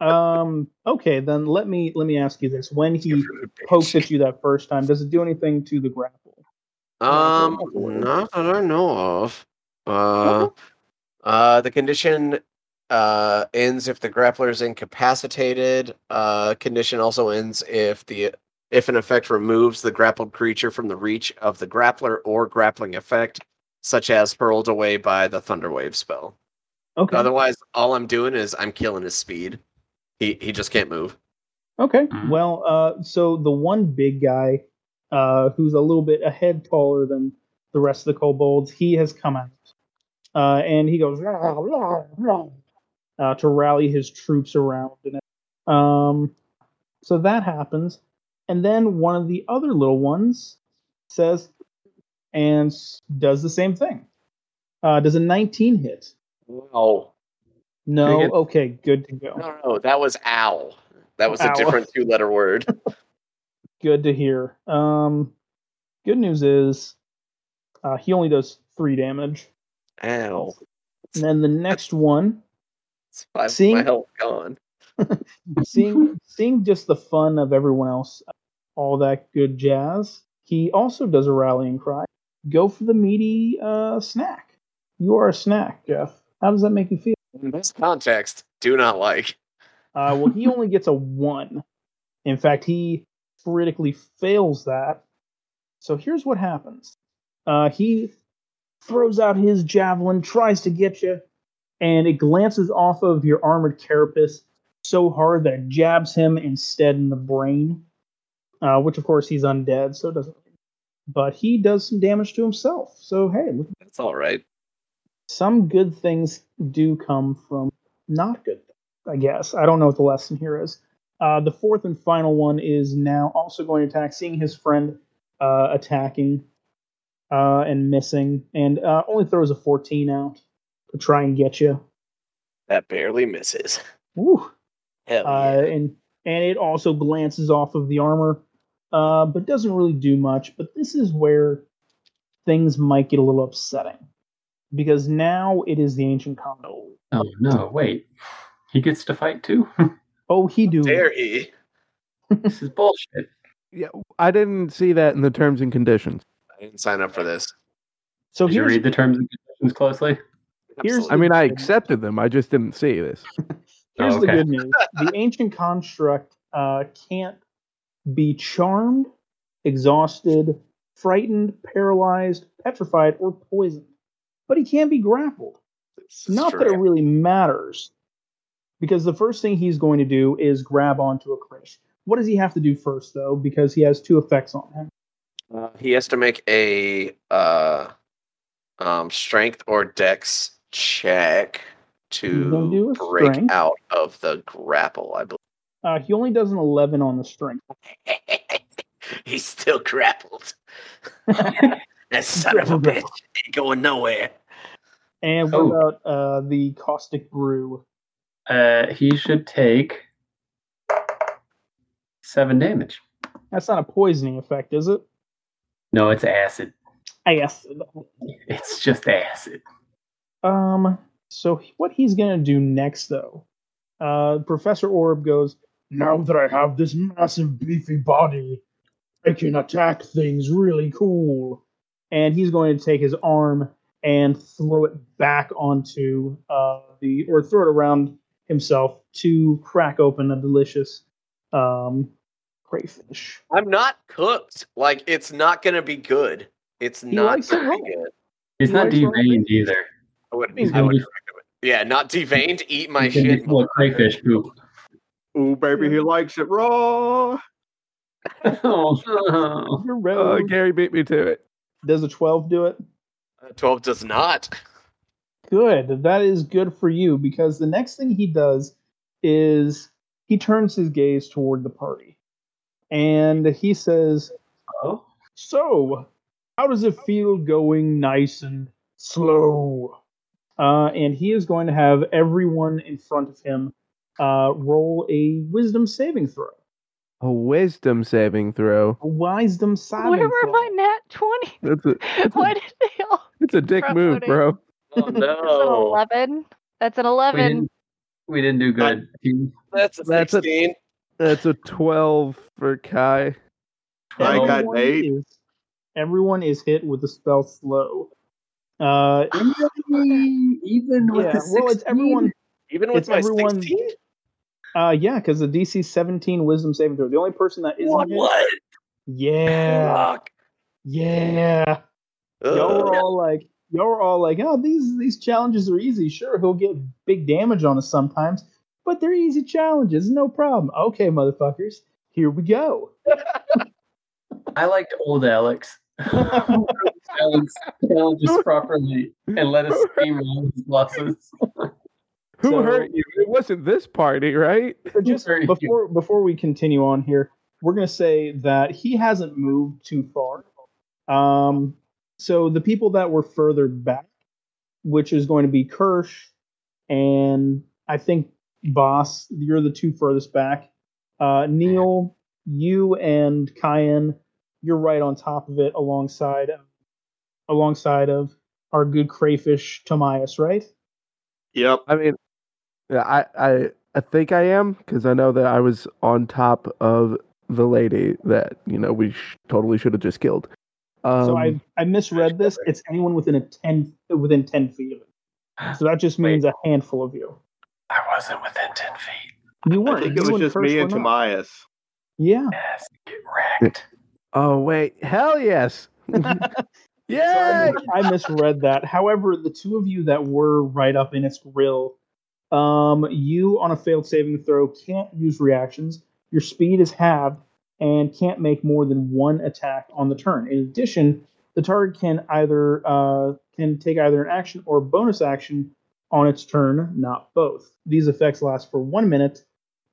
Um. Okay, then let me let me ask you this: When he pokes at you that first time, does it do anything to the grapple? Um, not that I know of. Uh, uh, the condition uh ends if the grappler is incapacitated. Uh, condition also ends if the if an effect removes the grappled creature from the reach of the grappler or grappling effect, such as hurled away by the Thunderwave spell. Okay. Otherwise, all I'm doing is I'm killing his speed. He he just can't move. Okay. Mhm. Well, uh, so the one big guy, uh, who's a little bit a head taller than the rest of the kobolds, he has come out, uh, and he goes "Rah, rah, rah," uh, to rally his troops around. And um, so that happens, and then one of the other little ones says, and does the same thing. Uh, does a 19 hit? No, No. Good. Okay. Good to go. no, no, that was owl. That was a different two-letter word. Good to hear. Um, good news is uh, he only does three damage. Ow. And then the next one, It's five Seeing- my health gone. seeing seeing just the fun of everyone else, all that good jazz, he also does a rallying cry. Go for the meaty uh, snack. You are a snack, Jeff. How does that make you feel? In this context, do not like. Uh, well, he only gets a one. In fact, he critically fails that. So here's what happens. Uh, he throws out his javelin, tries to get you, and it glances off of your armored carapace so hard that it jabs him instead in the brain. Uh, which, of course, he's undead, so it doesn't. But he does some damage to himself. So hey, look, That's all right. some good things do come from not good things, I guess. I don't know what the lesson here is. Uh, the fourth and final one is now also going to attack, seeing his friend uh, attacking uh, and missing, and uh, only throws a 14 out to try and get you. That barely misses. Woo. Hell Uh, yeah. and and it also glances off of the armor, uh, but doesn't really do much. But this is where things might get a little upsetting because now it is the ancient condo. Oh no, wait. He gets to fight too? Oh, he do. Dare he? this is bullshit. Yeah, I didn't see that in the terms and conditions. I didn't sign up for this. So Did you read the terms and conditions closely? Here's- I mean, I accepted them. I just didn't see this. here's Oh, the good news: the ancient construct uh, can't be charmed, exhausted, frightened, paralyzed, petrified, or poisoned, but he can be grappled. Not that it really matters, because the first thing he's going to do is grab onto a Krish. What does he have to do first, though? Because he has two effects on him. Uh, he has to make a uh, um, strength or dex check to break strength. out of the grapple. I believe Uh, he only does an 11 on the strength. he's still grappled. that son of a bitch ain't going nowhere. And what Oh. about uh, the caustic brew? Uh, he should take seven damage. That's not a poisoning effect, is it? No, it's acid. Yes. It's just acid. Um. So what he's gonna do next, though? Uh, Professor Orb goes. Now that I have this massive beefy body, I can attack things really cool. And he's going to take his arm and throw it back onto uh, the, or throw it around himself to crack open a delicious um, crayfish. I'm not cooked. Like it's not gonna be good. It's He not likes it gonna be good. He's You not like deveined either. I wouldn't. He's I wouldn't gonna recommend it. Yeah, not deveined. Eat my He's gonna be shit. full of crayfish poop. Ooh, baby, he likes it raw. oh, no. You're Oh, rogue. Gary beat me to it. Does a 12 do it? Uh, Twelve does not. Good. That is good for you because the next thing he does is he turns his gaze toward the party and he says, Oh, So, how does it feel going nice and slow? Uh, and he is going to have everyone in front of him uh, roll a wisdom saving throw. A wisdom saving throw. A wisdom saving Where were throw. my nat 20? That's a Why did they all? it's a dick move, bro. Oh That's an no. 11. That's an we 11. didn't, we didn't do good. That's a That's a- That's a twelve for Kai. I got Everyone eight. Is, everyone is hit with the spell slow. Uh, Even with yeah, the well, it's everyone. Even with It's my everyone- sixteen. Uh, yeah, because the DC 17 Wisdom saving throw. The only person that isn't What? hit- What? Yeah, Fuck. yeah. Y'all were all like, y'all were all like, oh, these these challenges are easy. Sure, he'll get big damage on us sometimes, but they're easy challenges, no problem. Okay, motherfuckers, here we go. I liked old Alex. Alex challenges properly and let us steamroll his losses. Who So- hurt you? It wasn't this party, right? So just Very before before we continue on here, we're gonna say that he hasn't moved too far. Um, so the people that were further back, which is going to be Kirsch, and I think Boss, you're the two furthest back. Uh, Neil, you and Kyan, you're right on top of it, alongside alongside of our good crayfish Tomias, right? Yep. I mean, yeah, I I I think I am because I know that I was on top of the lady that you know we sh- totally should have just killed. Um, So I I misread this. It's anyone within a ten within ten feet of it. So that just means a handful of you. I wasn't within 10 feet. You weren't. I think You it was just me and not. Yeah. Yes, get wrecked. oh wait, hell yes, yay! I misread that. However, the two of you that were right up in its grill, um, you on a failed saving throw can't use reactions. Your speed is halved and can't make more than one attack on the turn. In addition, the target can either uh, can take either an action or a bonus action on its turn, not both. These effects last for one minute.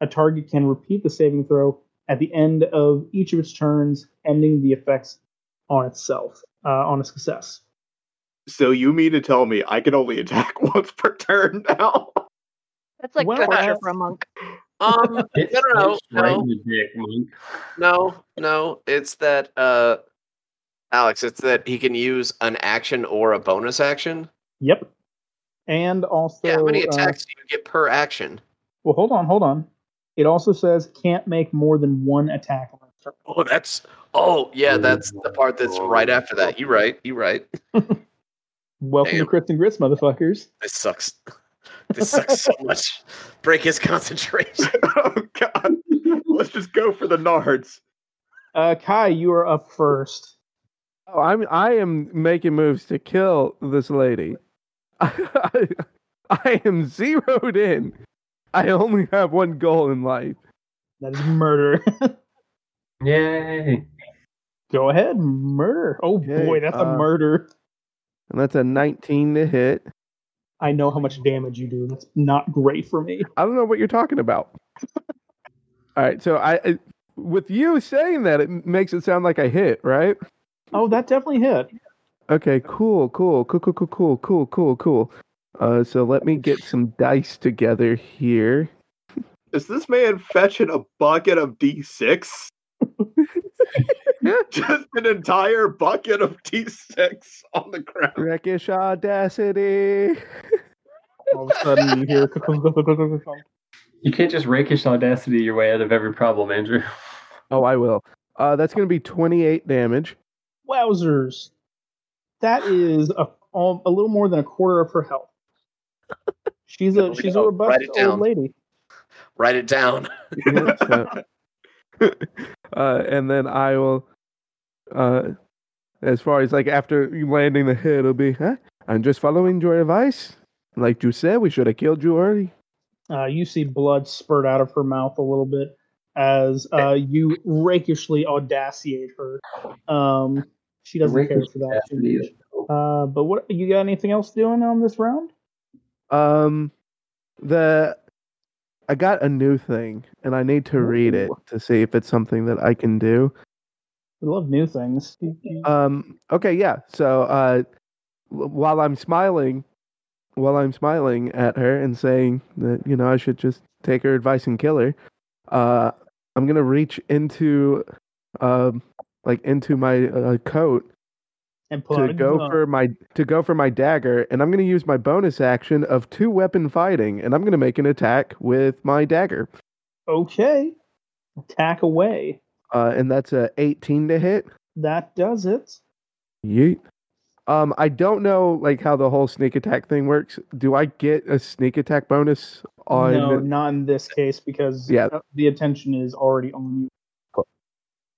A target can repeat the saving throw at the end of each of its turns, ending the effects on itself uh, on a success. So you mean to tell me I can only attack once per turn now? That's like Well, torture uh, for a monk. Um, Hit- no, no, hit right no, dick, monk. no, no. It's that, uh, Alex. It's that he can use an action or a bonus action. Yep. And also, yeah, how many uh, attacks do you get per action? well, hold on, hold on. It also says can't make more than one attack on. Oh, that's. Oh, yeah, that's the part that's right after that. You right. You right. Welcome Damn. to Crits and Grits, motherfuckers. This sucks. This sucks so much. Break his concentration. oh god. Let's just go for the nards. Uh, Kai, you are up first. Oh, I'm I am making moves to kill this lady. I, I am zeroed in. I only have one goal in life. That is murder. Yay. Go ahead, murder. Oh Okay, boy, that's a uh, murder. And that's a 19 to hit. I know how much damage you do. That's not great for me. I don't know what you're talking about. All right, so I, I with you saying that it makes it sound like I hit, right? Oh, that definitely hit. Okay, cool, cool, cool, cool, cool, cool, cool, cool, cool. Uh, so let me get some dice together here. Is this man fetching a bucket of D6? Just an entire bucket of D6 on the ground. Rakish audacity. All of a sudden, you hear. You can't just rakish audacity your way out of every problem, Andrew. Oh, I will. Uh, that's gonna be 28 damage. Wowzers. That is a, um, a little more than a quarter of her health. She's a she's go. a robust Write it old lady. Write it down. Yeah, so- uh, and then I will, uh, as far as like after landing the hit, it'll be, huh? I'm just following your advice. Like you said, we should have killed you early. Uh, you see blood spurt out of her mouth a little bit as uh, you rakishly audaciate her. Um, she doesn't care for that too much. Uh, but what you got? Anything else doing on this round? Um, the I got a new thing, and I need to read it to see if it's something that I can do. We love new things. Um, okay, yeah. So, uh, while I'm smiling, while I'm smiling at her and saying that you know I should just take her advice and kill her, uh, I'm gonna reach into, um, like into my uh, coat and to go gun. for my to go for my dagger, and I'm gonna use my bonus action of two weapon fighting, and I'm gonna make an attack with my dagger, Okay, attack away. Uh, and that's a 18 to hit. That does it. Yeet. Um, I don't know like how the whole sneak attack thing works. Do I get a sneak attack bonus on? no, not in this case because Yeah. the attention is already on you.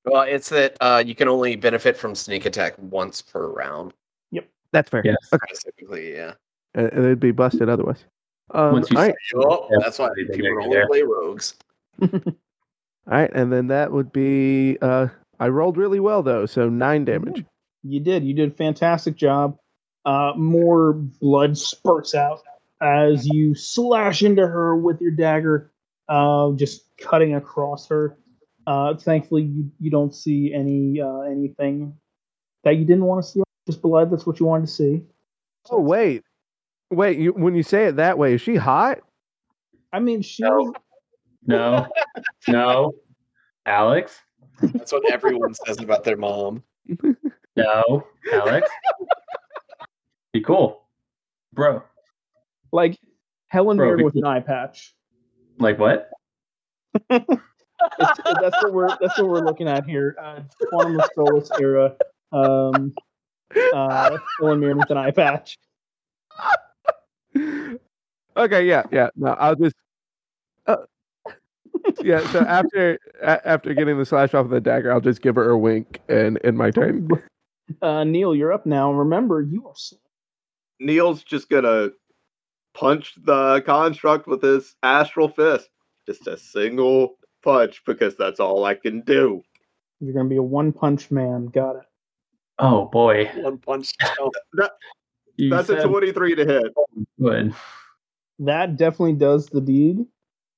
Well, it's that uh, you can only benefit from sneak attack once per round. Yep, that's fair. Yes. Specifically, yeah. Uh, and it'd be busted otherwise. Um, Once you all right, Oh, Yeah, that's why they people only play rogues. all right, and then that would be. Uh, I rolled really well though, so nine damage. You did. You did a fantastic job. Uh, more blood spurts out as you slash into her with your dagger, uh, just cutting across her. Uh, thankfully, you, you don't see any uh, anything that you didn't want to see. Just blood. That's what you wanted to see. Oh wait, wait. You, when you say it that way, is she hot? I mean, she. No. No. no. Alex? That's what everyone says about their mom. No. Alex? Be cool. Bro. like Helen Bro, Mirren we- with an eye patch. Like what? That's what we're that's what we're looking at here. Uh, Quantum of Solace era. Um, uh, Helen Mirren with an eye patch. okay, yeah, yeah. No, I'll just. Uh, yeah. So after a- after getting the slash off of the dagger, I'll just give her a wink and in my turn. Uh, Neil, you're up now. Remember, you are. Neil's just gonna punch the construct with his astral fist. Just a single punch because that's all I can do. You're gonna be a one punch man. Got it. Oh boy. One punch. Oh, You That's a 23 to hit. good. That definitely does the deed.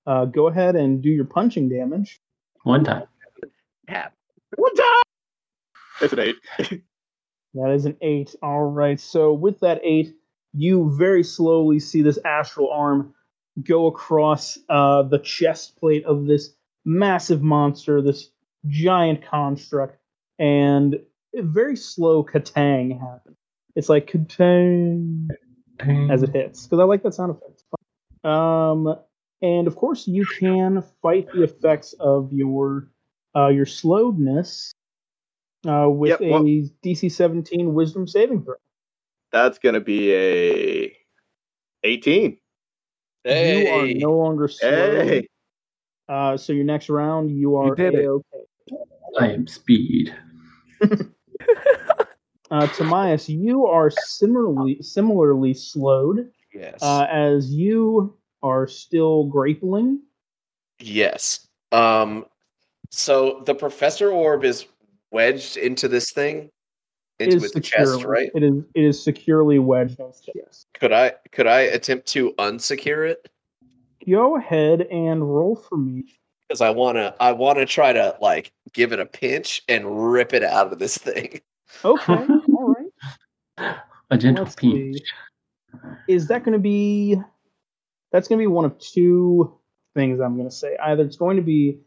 Uh, go ahead and do your punching damage. One time. One time. It's an eight. That is an eight. All right. So with that eight, you very slowly see this astral arm go across uh, the chest plate of this massive monster, this giant construct, and a very slow katang happen. It's like katang as it hits because I like that sound effect. Um, and of course, you can fight the effects of your uh, your slowedness uh, with Yep, a DC 17 Wisdom saving throw. That's going to be a 18. hey. You are no longer slowed. Hey. Uh, so your next round, you are did. A-okay. I am speed. Uh, Tomias, you are similarly similarly slowed yes. uh, as you are still grappling. yes. Um. So the professor orb is wedged into this thing, into is its chest, securely- right? It is it is securely wedged. in chest. Yes. Could I could I attempt to unsecure it? Go ahead and roll for me. Because I wanna I wanna try to like give it a pinch and rip it out of this thing. Okay, all right. A gentle Let's pinch. see. Is that going to be? That's going to be one of two things I'm going to say. Either it's going to be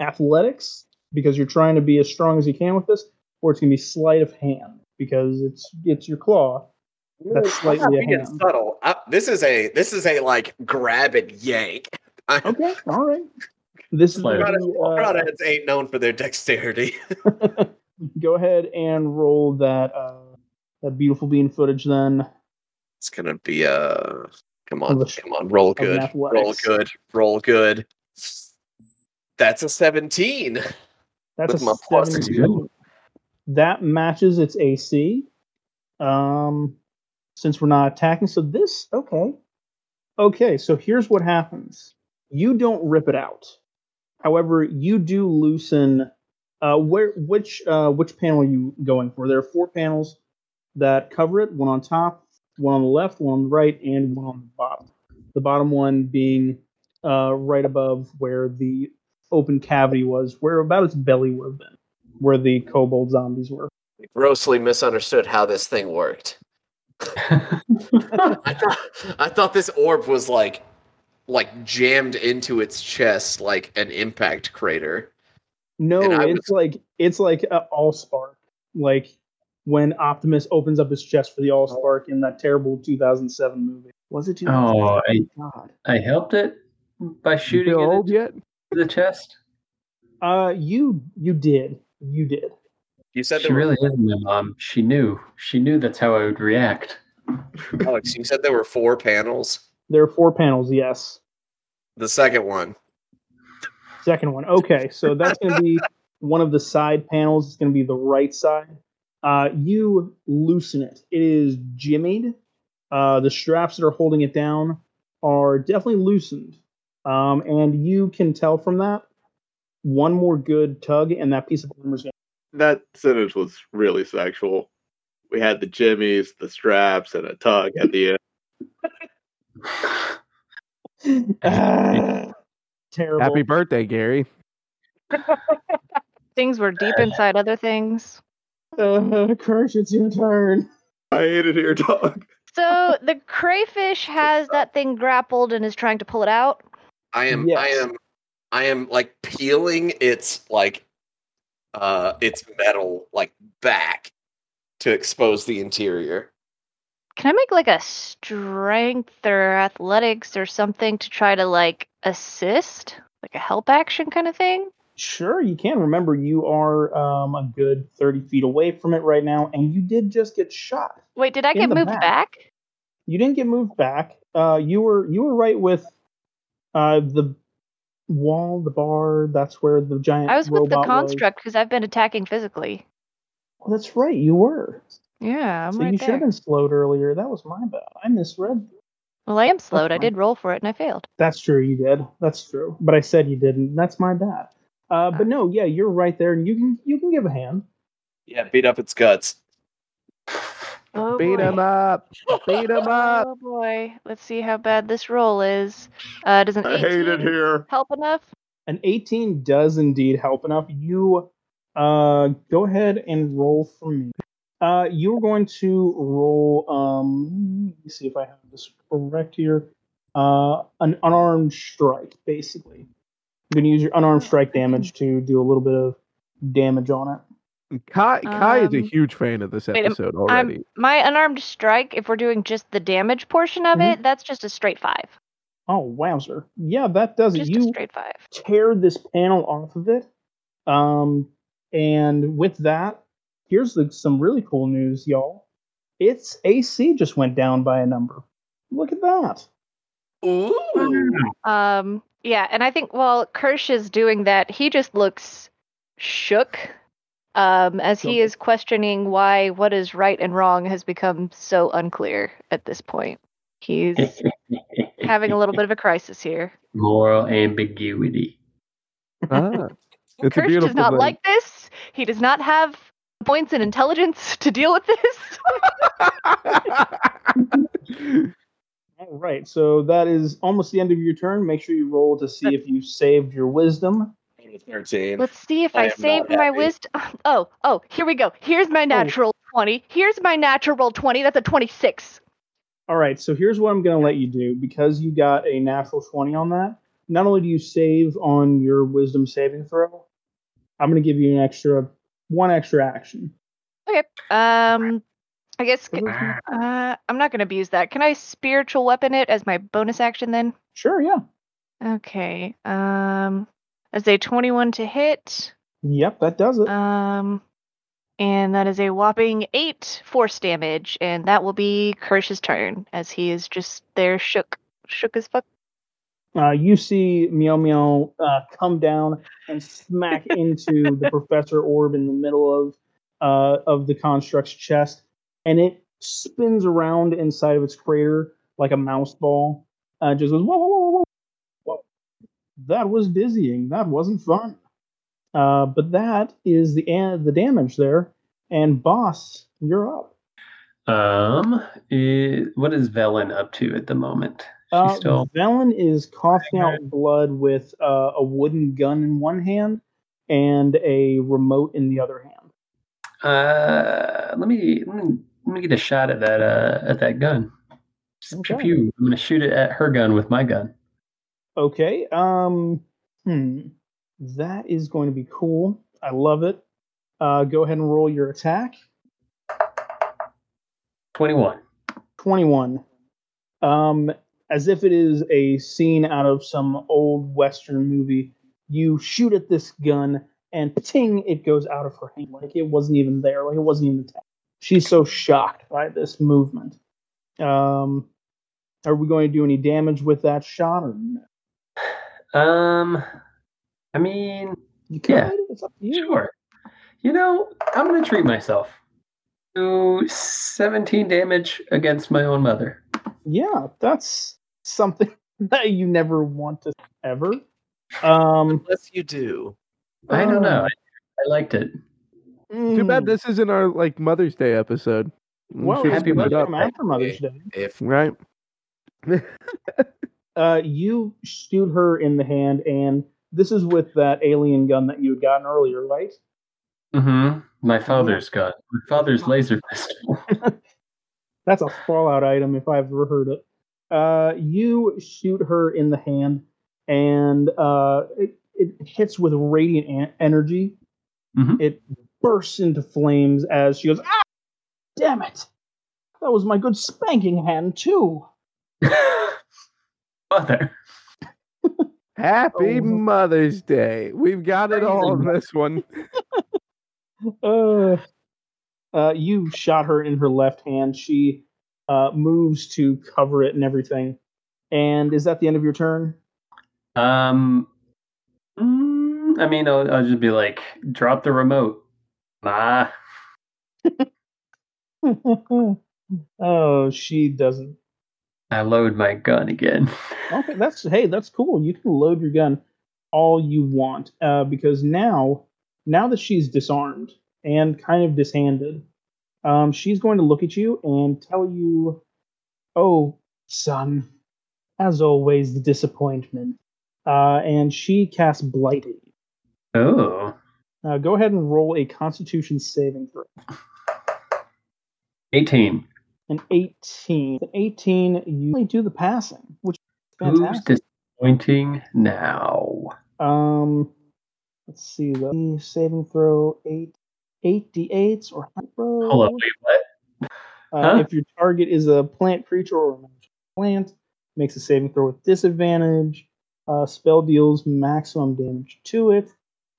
athletics because you're trying to be as strong as you can with this, or it's going to be sleight of hand because it's it's your claw. That's I'm not a being hand. subtle. I, this is a this is a like grab and yank. I, Okay, all right. This is Sleight of gonna Colorado- be, uh, ain't known for their dexterity. go ahead and roll that uh, that beautiful bean footage then. It's gonna be uh come on, come on, roll good, roll good, roll good. That's a seventeen. That's With a my plus 17. That matches its AC. Um, since we're not attacking, so this okay, okay. So here's what happens: you don't rip it out. However, you do loosen. Uh, where which uh, which panel are you going for? There are four panels that cover it: one on top, one on the left, one on the right, and one on the bottom. The bottom one being uh, right above where the open cavity was, where about its belly would have been, where the kobold zombies were. Grossly misunderstood how this thing worked. I thought I thought this orb was like like jammed into its chest like an impact crater. No, And I it's like it's like a all spark, like when Optimus opens up his chest for the all spark in that terrible 2007 movie. Was it? 2007? Oh, I, God. I helped it by shooting feel it old yet? the chest. Uh, you you did you did. You said She were, really is my mom. She knew. She knew that's how I would react. Alex, you said there were four panels. There are four panels. Yes. The second one. Second one. Okay, so that's going to be one of the side panels. It's going to be the right side. Uh, you loosen it. It is jimmied. Uh, the straps that are holding it down are definitely loosened. Um, and you can tell from that one more good tug, and that piece of armor is going That sentence was really sexual. We had the jimmies, the straps, and a tug at the end. to. Terrible. Happy birthday, Gary. Things were deep inside other things. Uh, Kirsch, it's your turn. I hate it here, dog. So the crayfish has that thing grappled and is trying to pull it out. I am I am I am like peeling its like uh its metal like back to expose the interior. Can I make like a strength or athletics or something to try to like assist? Like a help action kind of thing? Sure, you can. Remember, you are um, a good 30 feet away from it right now, and you did just get shot. Wait, did I get moved back. back? You didn't get moved back. Uh, you were you were right with uh, the wall, the bar. That's where the giant. I was with the construct because I've been attacking physically. Oh, that's right, you were. Yeah, I'm so right you should have been slowed earlier. That was my bad. I misread. Well, I am slowed. I did roll for it and I failed. That's true. You did. That's true. But I said you didn't. That's my bad. Uh, but no, yeah, you're right there, and you can you can give a hand. Yeah, beat up its guts. Oh Beat boy. him up. Beat him up. Oh boy. Let's see how bad this roll is. Uh, does an I hate it here. help enough? An 18 does indeed help enough. You uh, go ahead and roll for me. Uh, you're going to roll. Um, let me see if I have this correct here. Uh, an unarmed strike, basically. You're going to use your unarmed strike damage to do a little bit of damage on it. Kai, Kai is a Um, huge fan of this wait, episode already. I'm my unarmed strike. If we're doing just the damage portion of Mhm. it, that's just a straight five. Oh, wowzer. Yeah, that does it. Just a You straight five. tear this panel off of it. Um, and with that, here's the, some really cool news, y'all. Its AC just went down by a number. Look at that. Ooh. Um, yeah, and I think while Kirsch is doing that, he just looks shook. Um, as he is questioning why what is right and wrong has become so unclear at this point. He's having a little bit of a crisis here. Moral ambiguity. Ah, it's Kirsch beautiful does not thing. like this. He does not have points in intelligence to deal with this. All right, so that is almost the end of your turn. Make sure you roll to see if you saved your wisdom. Thirteen. Let's see if I I, saved my wisdom. Oh, oh, here we go. Here's my natural 20. Here's my natural 20. That's a 26. All right, so here's what I'm going to let you do. Because you got a natural 20 on that, not only do you save on your wisdom saving throw, I'm going to give you an extra, one extra action. Okay. Um, I guess What was it? uh, I'm not going to abuse that. Can I spiritual weapon it as my bonus action then? Sure, yeah. Okay. Um, as a 21 to hit. Yep, that does it. Um, and that is a whopping eight force damage, and that will be Kirsch's turn as he is just there shook, shook as fuck. Uh, you see Meow Meow uh, come down and smack into the professor orb in the middle of uh, of the construct's chest, and it spins around inside of its crater like a mouse ball. Uh, just goes whoa, whoa, whoa, whoa, whoa. That was dizzying. That wasn't fun. Uh, but that is the an- the damage there. And boss, you're up. Um, what is Velen up to at the moment? She's Uh, still Velen is coughing out blood with uh, a wooden gun in one hand and a remote in the other hand. Uh, let me let me let me get a shot at that uh at that gun. Okay. pew. I'm gonna shoot it at her gun with my gun. Okay. Um. Hmm. That is going to be cool. I love it. Uh, go ahead and roll your attack. Twenty-one. Twenty-one. Um, as if it is a scene out of some old western movie, you shoot at this gun, and ting! It goes out of her hand, like it wasn't even there, like it wasn't even attached. She's so shocked by this movement. Um, are we going to do any damage with that shot or no? Um, I mean, You Yeah. could. It's up to you. sure. You know, I'm gonna treat myself. to 17 damage against my own mother. Yeah, that's something that you never want to ever. Um, Unless you do. I don't know. uh, I, I liked it. Too bad mm, this isn't our like Mother's Day episode. We Well, should've happy Happy split it Mother's up, Day after Mother's Day. If right? Uh, you shoot her in the hand, and this is with that alien gun that you had gotten earlier, right? Mm-hmm. My father's gun. My father's laser pistol. That's a Fallout item if I've ever heard it. Uh, you shoot her in the hand, and uh, it, it hits with radiant an- energy. Mhm. It bursts into flames as she goes, "Ah, damn it! That was my good spanking hand too." Mother. Happy Oh. Mother's Day. We've got it all on this one. Uh, uh, you shot her in her left hand. She uh, moves to cover it and everything. And is that the end of your turn? Um, mm, I mean, I'll, I'll just be like, drop the remote. Ma. oh, she doesn't. I load my gun again. Okay, that's hey, that's cool. You can load your gun all you want uh, because now, now that she's disarmed and kind of dishanded, Um, she's going to look at you and tell you, "Oh, son, as always, the disappointment." Uh, and she casts blight. at you. Oh, Uh, go ahead and roll a Constitution saving throw. 18. An 18. An 18, you only do the passing, which is Who's disappointing now? Um, let's see the saving throw eight, eight d8s or throw. Hold up, wait, what? Uh, Huh? If your target is a plant creature or a plant, makes a saving throw with disadvantage. Uh, spell deals maximum damage to it.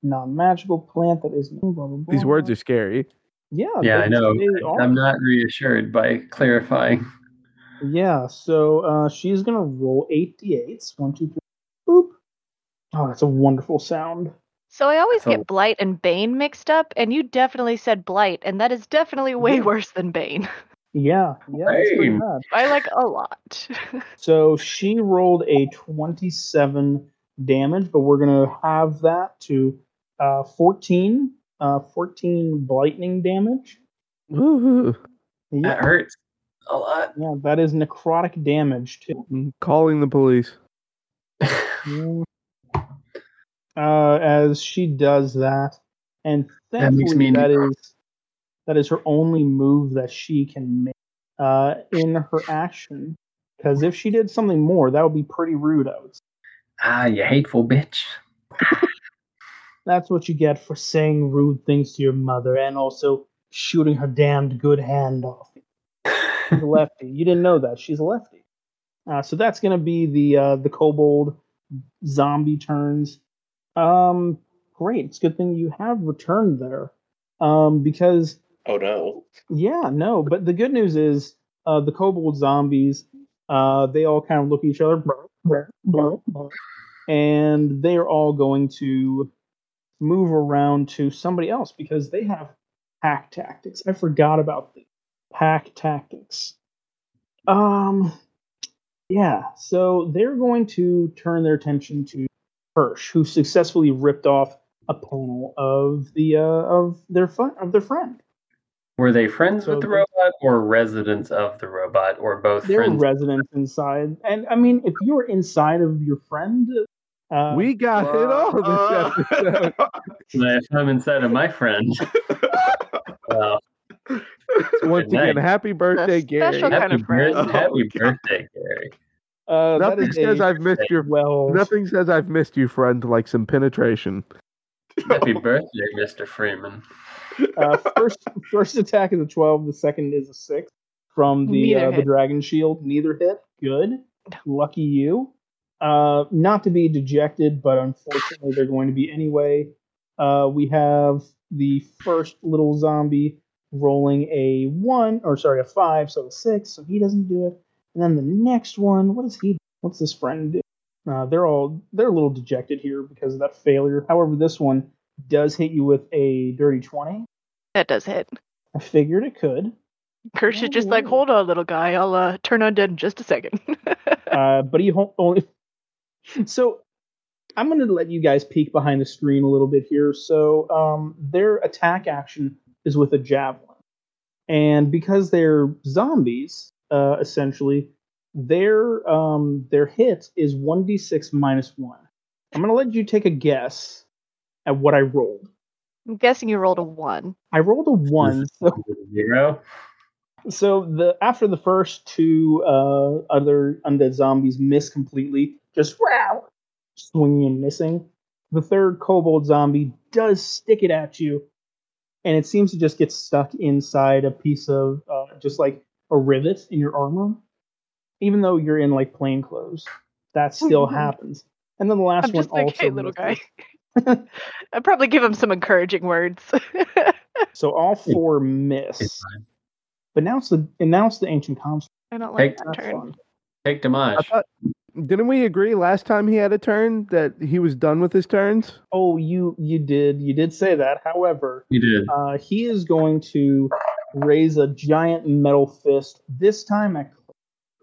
Non-magical plant that is blah, blah, blah. These words are scary. yeah Yeah, I know. I'm not reassured by clarifying. Yeah, so uh, she's gonna roll eight d8s. One, two, three, boop. Oh, that's a wonderful sound. So I always So- get Blight and Bane mixed up, and you definitely said Blight, and that is definitely way Yeah. worse than Bane. Yeah, yeah, that's pretty bad. I like a lot. So she rolled a 27 damage, but we're going to have that to uh, 14, uh, 14 lightning damage. Woohoo. That hurts a lot. yeah, that is necrotic damage too. I'm calling the police. Yeah. Uh, as she does that, and That makes thankfully me that necrotic. is that is her only move that she can make uh, in her action. Because if she did something more, that would be pretty rude. I would say. ah, you hateful bitch. That's what you get for saying rude things to your mother and also shooting her damned good hand off. She's a lefty. You didn't know that. She's a lefty. Uh, so that's going to be the uh, the kobold zombie turns. Um, great. It's a good thing you have returned there. Um, because Oh no. yeah, no, but the good news is uh, the kobold zombies, uh, they all kind of look at each other, and they're all going to move around to somebody else because they have pack tactics. I forgot about the pack tactics. Um, yeah, so they're going to turn their attention to Kirsch, who successfully ripped off a panel of the uh, of their fun of their friend. Were they friends So with the robot or residents of the robot or both They're friends? residents inside, and I mean, if you were inside of your friend, uh, we got it all this Uh, episode. if I'm inside of my friend. well, Once Good again, night. happy birthday, special Gary. kind happy, of friend. birth- Oh, happy birthday, Gary. uh, Nothing says a I've missed your well. Nothing says I've missed you, friend, like some penetration. Happy birthday, Mr. Freeman. Uh, first, first attack is a twelve. The second is a six from the uh, the dragon shield. Neither hit. Good. Lucky you. Uh, not to be dejected, but unfortunately, they're going to be anyway. Uh, we have the first little zombie rolling a one, or sorry, a five, so a six, so he doesn't do it. And then the next one, what does he? What's this friend do? Uh, they're all they're a little dejected here because of that failure. However, this one does hit you with a dirty twenty. That does hit. I figured it could, Kirsch is just like, hold on, little guy. I'll uh, turn undead in just a second. uh, but he ho- only. So I'm going to let you guys peek behind the screen a little bit here. So um, their attack action is with a javelin, and because they're zombies, uh, essentially, their um, their hit is one d six minus one. I'm going to let you take a guess at what I rolled. I'm guessing you rolled a one. I rolled a one, so Zero. So the after the first two uh, other undead zombies miss completely, just wow, swinging and missing. The third kobold zombie does stick it at you, and it seems to just get stuck inside a piece of uh, just like a rivet in your armor. Even though you're in like plain clothes, that still happens. And then the last I'm one just like, also hey, little guy. I'd probably give him some encouraging words. So all four miss. But now it's the and now it's the ancient construct. I don't like Take- that turn. fun. Take I damage. thought, didn't we agree last time he had a turn that he was done with his turns? Oh, you you did you did say that. However, You did. uh, he is going to raise a giant metal fist this time at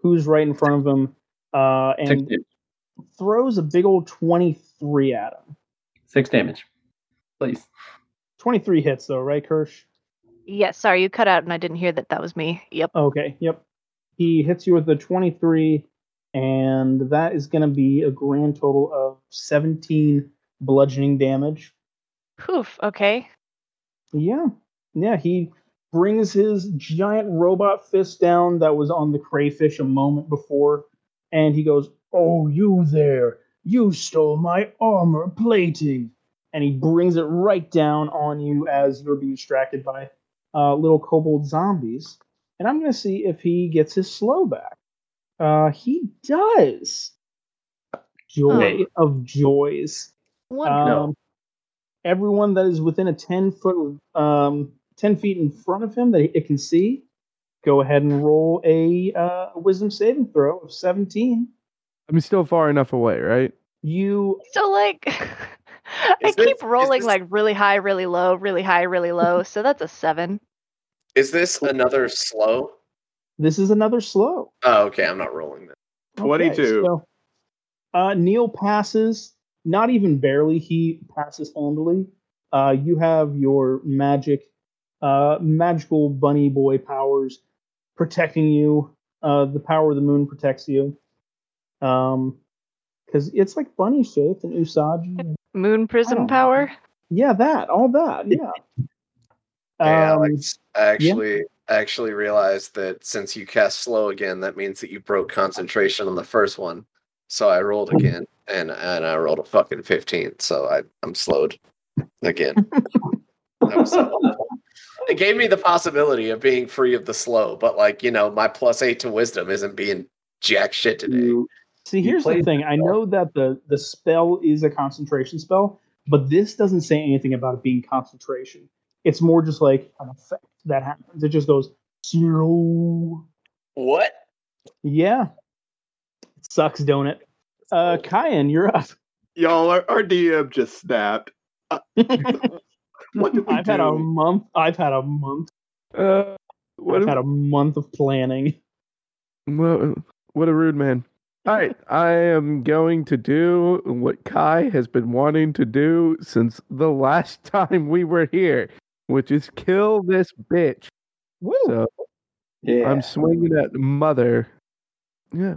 who's right in front of him, uh, and throws a big old twenty three at him. Six damage. Please. Twenty three hits though, right, Kirsch? Yes, sorry, you cut out and I didn't hear that that was me. Yep. Okay, yep. He hits you with a 23, and that is going to be a grand total of 17 bludgeoning damage. Poof. Okay. Yeah, yeah. He brings his giant robot fist down that was on the crayfish a moment before, and he goes, "Oh, you there! You stole my armor plating!" And he brings it right down on you as you're being distracted by uh, little kobold zombies. And I'm going to see if he gets his slow back. Uh, he does. Joy of joys. Wonderful. Um, everyone that is within a 10 foot, um, 10 feet in front of him that it can see, go ahead and roll a uh, wisdom saving throw of 17. I'm still far enough away, right? You, So like I this- keep rolling this- like really high, really low, really high, really low. So that's a seven. Is this another slow? This is another slow. Oh, okay. I'm not rolling that. 22. so, uh, Neil passes, not even barely. He passes handily. Uh, you have your magic, uh, magical bunny boy powers protecting you. Uh, the power of the moon protects you. Um, because it's like bunny shaped and Usagi. Moon prism power. Yeah, that, all that, yeah. Hey, Um, Alex, actually I actually realized that since you cast slow again, that means that you broke concentration on the first one. So I rolled hmm. again, and and I rolled a fucking fifteen. So I I'm slowed again. So. It gave me the possibility of being free of the slow, but like you know, my plus eight to wisdom isn't being jack shit today. You- See, here's the thing. I know that the the spell is a concentration spell, but this doesn't say anything about it being concentration. It's more just like an effect that happens. It just goes zero. What? Yeah, it sucks, don't it? Uh, Kyan, you're up. Y'all, our, our DM just snapped. Uh, what do I've had a month. I've had a month. Uh, what I've a, had a month of planning. what, what a rude man. All right, I am going to do what Kai has been wanting to do since the last time we were here, which is kill this bitch. Woo! So Yeah. I'm swinging at mother. Yeah.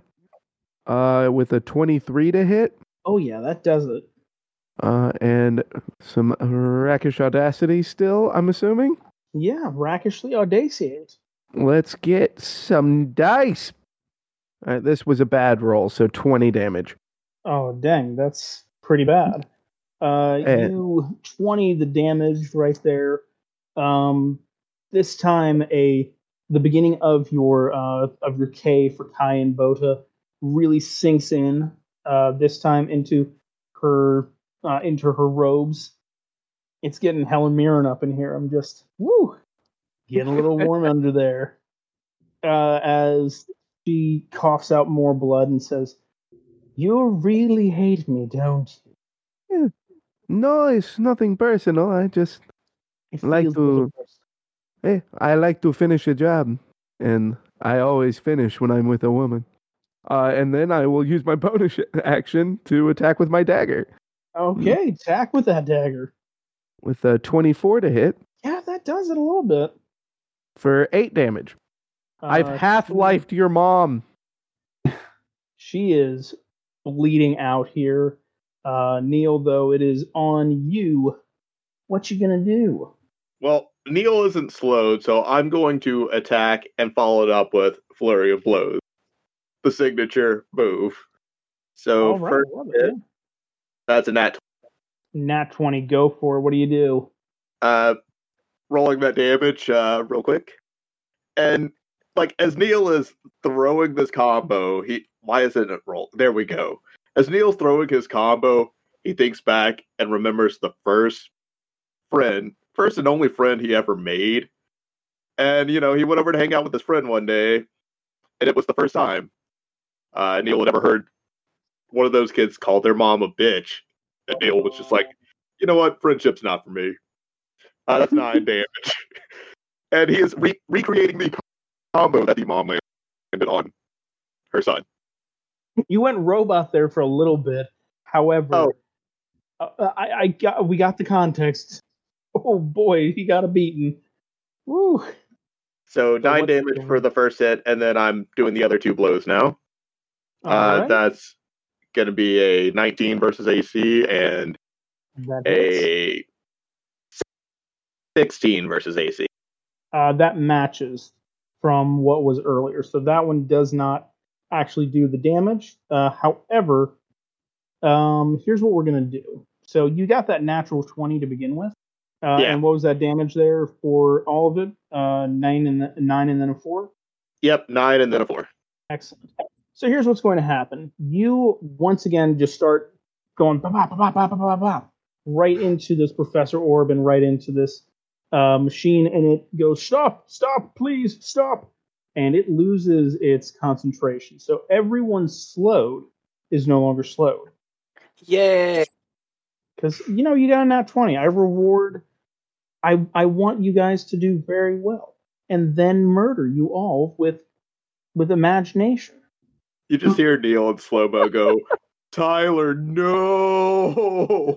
Uh, with a 23 to hit, oh yeah, that does it. uh, and some rakish audacity still, I'm assuming. Yeah, rackishly audacious. Let's get some dice. All right, this was a bad roll, so 20 damage. Oh dang, that's pretty bad. Uh, And- you twenty the damage right there. Um, this time a the beginning of your uh of your K for Kai and Bota really sinks in. Uh, this time into her uh, into her robes. It's getting Helen Mirren up in here. I'm just woo, getting a little warm under there. Uh, as she coughs out more blood and says, "You really hate me, don't you?" No, it's nothing personal. I just, It Like to- hey, I like to finish a job, and I always finish when I'm with a woman. Uh, and then I will use my bonus action to attack with my dagger Okay, attack with that dagger. with a 24 to hit Yeah, that does it a little bit. for 8 damage. I've Uh, half lifed your mom. She is bleeding out here. Uh, Neil, though, it is on you. What you gonna do? Well, Neil isn't slowed, so I'm going to attack and follow it up with Flurry of Blows. The signature move. So right, first, it, that's a nat. Nat twenty, go for it. What do you do? Uh, rolling that damage uh, real quick. And, like, as Neil is throwing this combo, he. Why isn't it roll? There we go. As Neil's throwing his combo, he thinks back and remembers the first friend, first and only friend he ever made. And, you know, he went over to hang out with his friend one day, and it was the first time uh, Neil had ever heard one of those kids call their mom a bitch. And Neil was just like, you know what? Friendship's not for me. Uh, that's nine damage. And he is re- recreating the combo that the mom landed on her son. You went robot there for a little bit. However, Oh. uh, I, I got we got the context. Oh boy, he got a beaten. Woo. So nine what's damage for the first hit, and then I'm doing the other two blows now. Uh, Alright, That's going to be a 19 versus AC and that hits. a 16 versus AC. uh, that matches from what was earlier. So that one does not actually do the damage. Uh, however, um, here's what we're going to do. So you got that natural 20 to begin with. Uh, Yeah. And what was that damage there for all of it? Uh, nine and nine and then a four. Yep, nine and then a four. Excellent. So here's what's going to happen. You once again just start going ba ba ba ba ba ba ba ba right into this Professor Orb and right into this uh, machine, and it goes stop, stop, please stop, and it loses its concentration. So everyone slowed is no longer slowed Yay! because you know you got a nat twenty. I reward. I I want you guys to do very well, and then murder you all with with imagination. You just hear Neil in slow mo go, Tyler, no.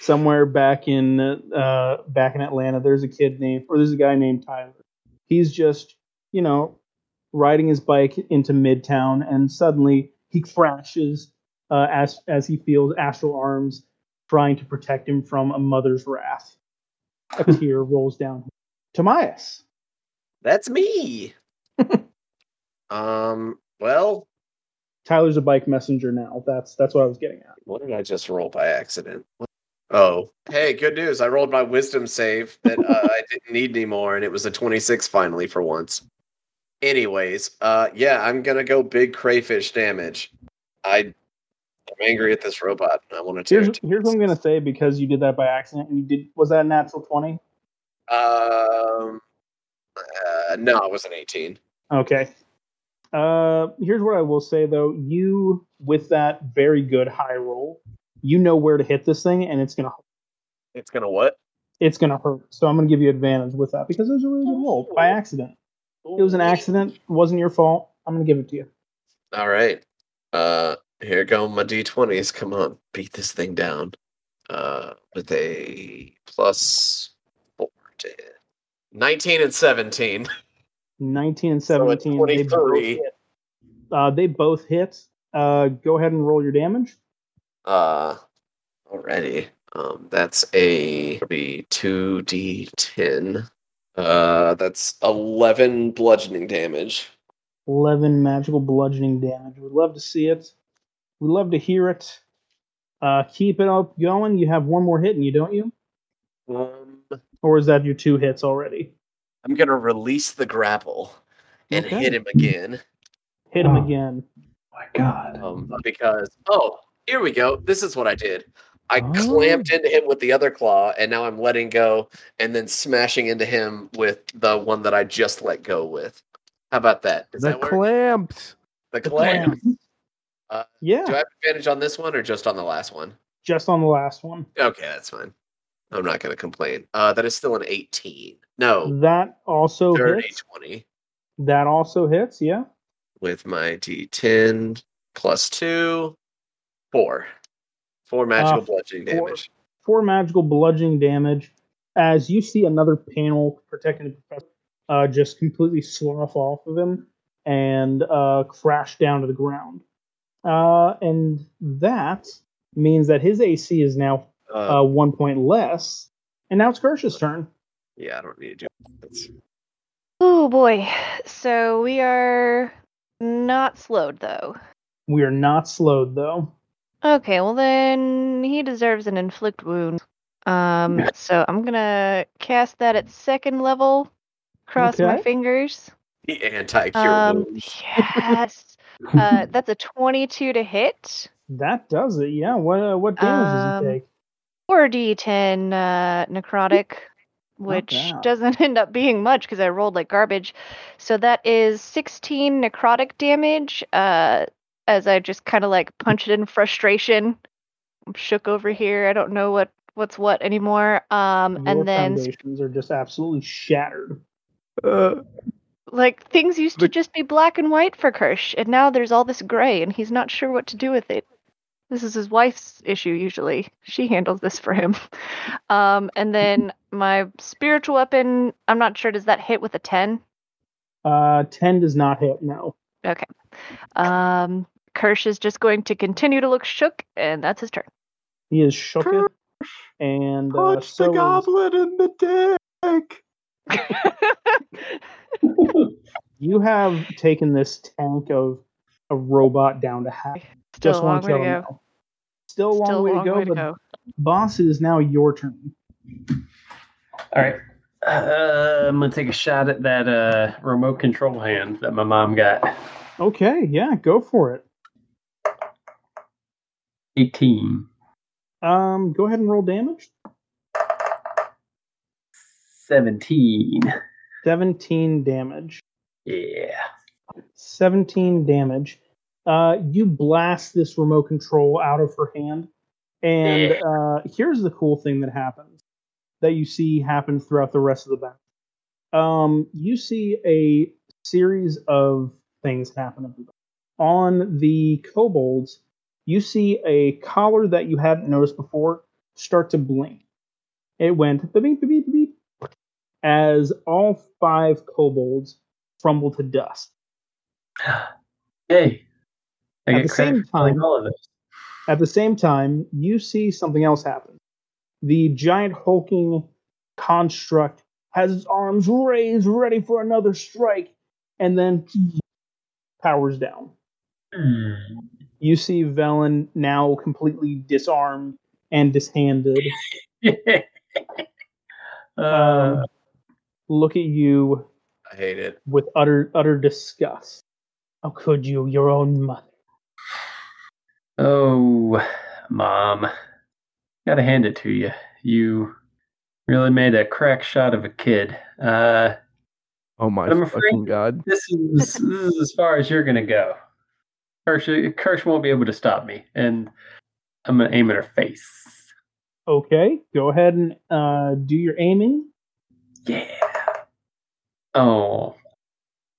somewhere back in uh, back in Atlanta, there's a kid named or there's a guy named Tyler. He's just you know riding his bike into Midtown, and suddenly he crashes uh, as as he feels astral arms trying to protect him from a mother's wrath. A tear rolls down. Tomias, That's me. um. Well, Tyler's a bike messenger now. That's that's what I was getting at. what did I just roll by accident? Oh, hey, good news! I rolled my wisdom save that uh, I didn't need anymore, and it was a twenty-six finally for once. Anyways, uh, yeah, I'm gonna go big crayfish damage. I, I'm angry at this robot. I want to tear Here's here's what I'm gonna say because you did that by accident and you did was that a natural twenty? Um, uh, no, it was an eighteen. Okay. Uh, here's what I will say though: you, with that very good high roll, you know where to hit this thing, and it's gonna It's gonna what? it's gonna hurt. So I'm gonna give you advantage with that because it was a really good roll by accident. It was an accident. It wasn't your fault. I'm gonna give it to you. All right. Uh here go my D20s. Come on, beat this thing down. Uh with a plus four to hit. 19 and 17. 19 and So a 17. they both hit. Uh, they both hit. Uh, go ahead and roll your damage. Uh already. Um that's a be 2d10. Uh that's 11 bludgeoning damage. 11 magical bludgeoning damage. We'd love to see it. We'd love to hear it. Uh, keep it up going. You have one more hit, and you don't you? Um Or is that your two hits already? I'm going to release the grapple and Okay. hit him again. Hit him Oh. again. my God. um, because oh here we go this is what i did i Oh. clamped into him with the other claw and now i'm letting go and then smashing into him with the one that i just let go with how about that does the that work clamps. the The clamp clamp. Uh, Yeah, do i have advantage on this one or just on the last one just on the last one. okay that's fine i'm not going to complain uh, that is still an 18 no That also hits. 20 That also hits. Yeah. with my d10 plus 2 4 4 magical Uh, bludgeoning four. damage Four magical bludgeoning damage. As you see another panel protecting the professor, uh, just completely slough off of him and uh, crash down to the ground. Uh, and that means that his AC is now uh, uh, one point less. And now it's Kirsch's turn. Yeah, I don't need to do that. Oh boy. So we are not slowed though. We are not slowed though. Okay, well then he deserves an inflict wound. Um, so I'm gonna cast that at second level. Cross my fingers. The anti-cure Um, wounds. yes. Uh, that's a 22 to hit. That does it. Yeah. What uh, what damage does Um, he take? 4d10 uh, necrotic, which doesn't end up being much because I rolled like garbage. So that is 16 necrotic damage. Uh, as I just kind of like punch it in frustration. I'm shook over here. I don't know what what's what anymore. Um, Your and then foundations are just absolutely shattered. Uh, like things used to just be black and white for Kirsch, and now there's all this gray, and he's not sure what to do with it. This is his wife's issue usually. She handles this for him. Um, and then my spiritual weapon, I'm not sure, does that hit with a 10? Uh, 10 does not hit, no. Okay. Um, Kirsch is just going to continue to look shook, and that's his turn. He is shook, And uh, Punch so the is- in the dick. you have taken this tank of a robot down to half. Still Just a long want way to to tell you go. now. Still a long, Still way, long to go, way to but go. boss, it is now your turn. All right. Uh, I'm gonna take a shot at that uh, remote control hand that my mom got. Okay, yeah, go for it. 18. Um, go ahead and roll damage. 17. 17 damage. Yeah. 17 damage. Uh, you blast this remote control out of her hand. And Yeah. uh, here's the cool thing that happens that you see happen throughout the rest of the battle. Um, you see a series of things happen. On the kobolds, you see a collar that you hadn't noticed before start to blink. It went beep, beep, beep, beep, beep, as all five kobolds crumble to dust. Hey. I At the same time- all of this. At the same time, you see something else happen. The giant hulking construct has its arms raised, ready for another strike, and then powers down. Hmm. You see Velen now completely disarmed and dishanded. uh, Um, look at you I hate it. with utter utter disgust. How could you, your own mother? oh, mom. Gotta hand it to you. You really made a crack shot of a kid. Uh, Oh my I'm afraid- fucking god. this is this is as far as you're gonna go. Kirsch, Kirsch won't be able to stop me, and I'm gonna aim at her face. Okay, go ahead and uh, do your aiming. Yeah. Oh,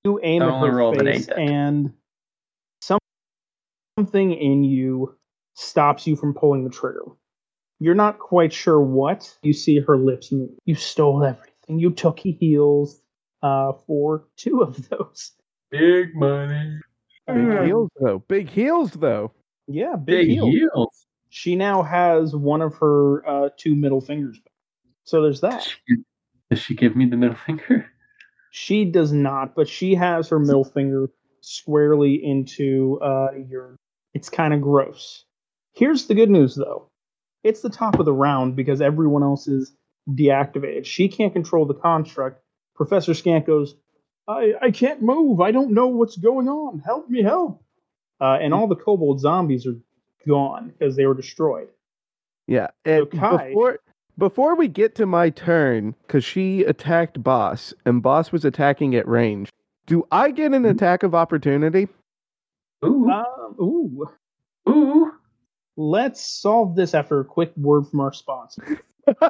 You aim at her rolled an face, and some- something in you stops you from pulling the trigger. You're not quite sure what. You see her lips move. You stole everything. You took heels uh, for two of those. big money. Big Mm. heels though. Big heels though. Yeah, big, Big heels. heels. She now has one of her uh, two middle fingers. back. So there's that. Does she give me the middle finger? She does not, but she has her middle finger squarely into uh, your. It's kind of gross. Here's the good news, though. It's the top of the round because everyone else is deactivated. She can't control the construct. Professor Scant goes, I, I can't move. I don't know what's going on. Help me, help. Uh, and all the kobold zombies are gone because they were destroyed. Yeah. And Kai- before before we get to my turn, because she attacked boss and boss was attacking at range. Do I get an attack of opportunity? Ooh, Um, ooh. ooh. Let's solve this after a quick word from our sponsor.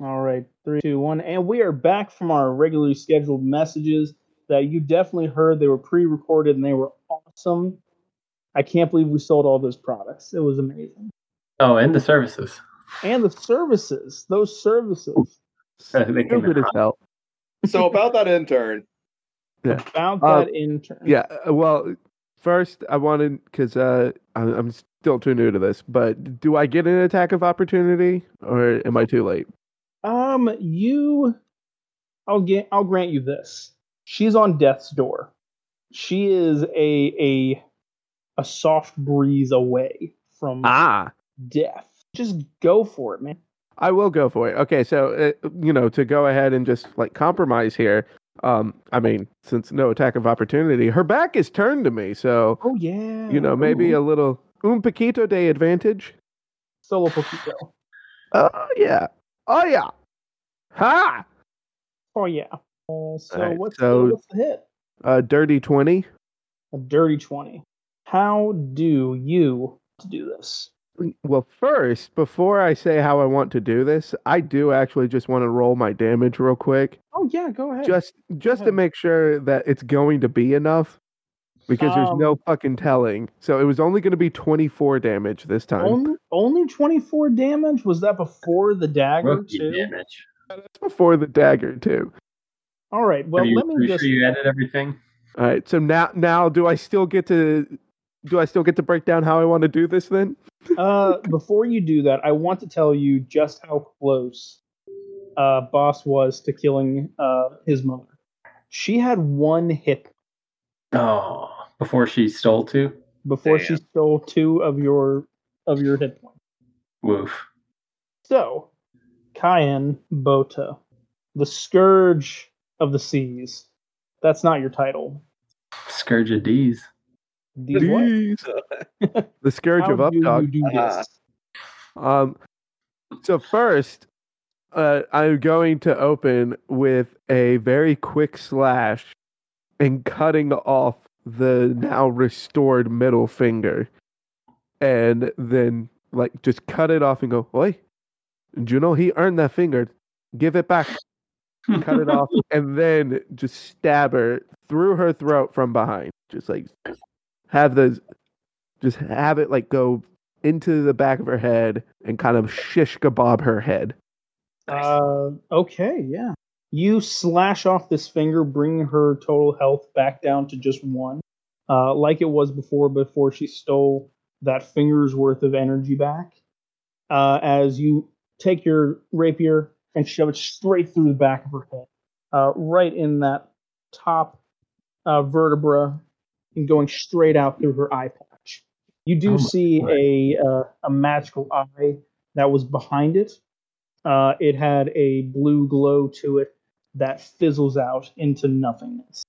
All right, three, two, one, and we are back from our regularly scheduled messages that you definitely heard. They were pre-recorded and they were awesome. I can't believe we sold all those products. It was amazing, Oh, and the services. And the services, those services. Uh, they came Stupid as hell. So about that intern, Yeah. About Uh, that intern. Yeah. uh, Well, first I wanted because uh, I- I'm still too new to this, but do I get an attack of opportunity or am I too late? Um, you, I'll get, I'll grant you this. She's on death's door. She is a a a soft breeze away from Ah. death. Just go for it, man. I will go for it. Okay, so uh, you know, to go ahead and just like compromise here. Um, I mean, since no attack of opportunity, her back is turned to me, so Oh yeah. you know, maybe a little un poquito de advantage. solo poquito. Oh yeah, oh yeah, ha! Oh yeah. Uh, so Alright, what's so- the, what's the hit? A dirty twenty. A dirty twenty. How do you do this? Well, first, before I say how I want to do this, I do actually just want to roll my damage real quick, Oh yeah, go ahead. just just to make sure that it's going to be enough. because there's no Um, fucking telling. So it was only going to be 24 damage this time. Only, only 24 damage? Was that before the dagger, Rookie too? damage. That's before the dagger too. All right. Well, Are you let me pretty just. sure you added everything? All right. So now, now, do I still get to? Do I still get to break down how I want to do this then? Uh, before you do that, I want to tell you just how close uh, Boss was to killing uh, his mother. She had one hit Oh, before she stole two? before she stole two of your of your hit points. Woof. So, Cayenne Bota, the scourge of the seas. That's not your title. Scourge of D's. These? The scourge How of up do dog. do this? Um, so first, uh, I'm going to open with a very quick slash and cutting off the now restored middle finger, and then like just cut it off and go, "Oi, you know he earned that finger. Give it back." cut it off, and then just stab her through her throat from behind. Just like have the, just have it like go into the back of her head and kind of shish kebab her head. Uh, okay, yeah. You slash off this finger, bring her total health back down to just one, uh, like it was before. Before she stole that finger's worth of energy back, uh, as you take your rapier and shove it straight through the back of her head, uh, right in that top uh, vertebra, and going straight out through her eye patch. You do Oh see God. a uh, a magical eye that was behind it. Uh, it had a blue glow to it that fizzles out into nothingness.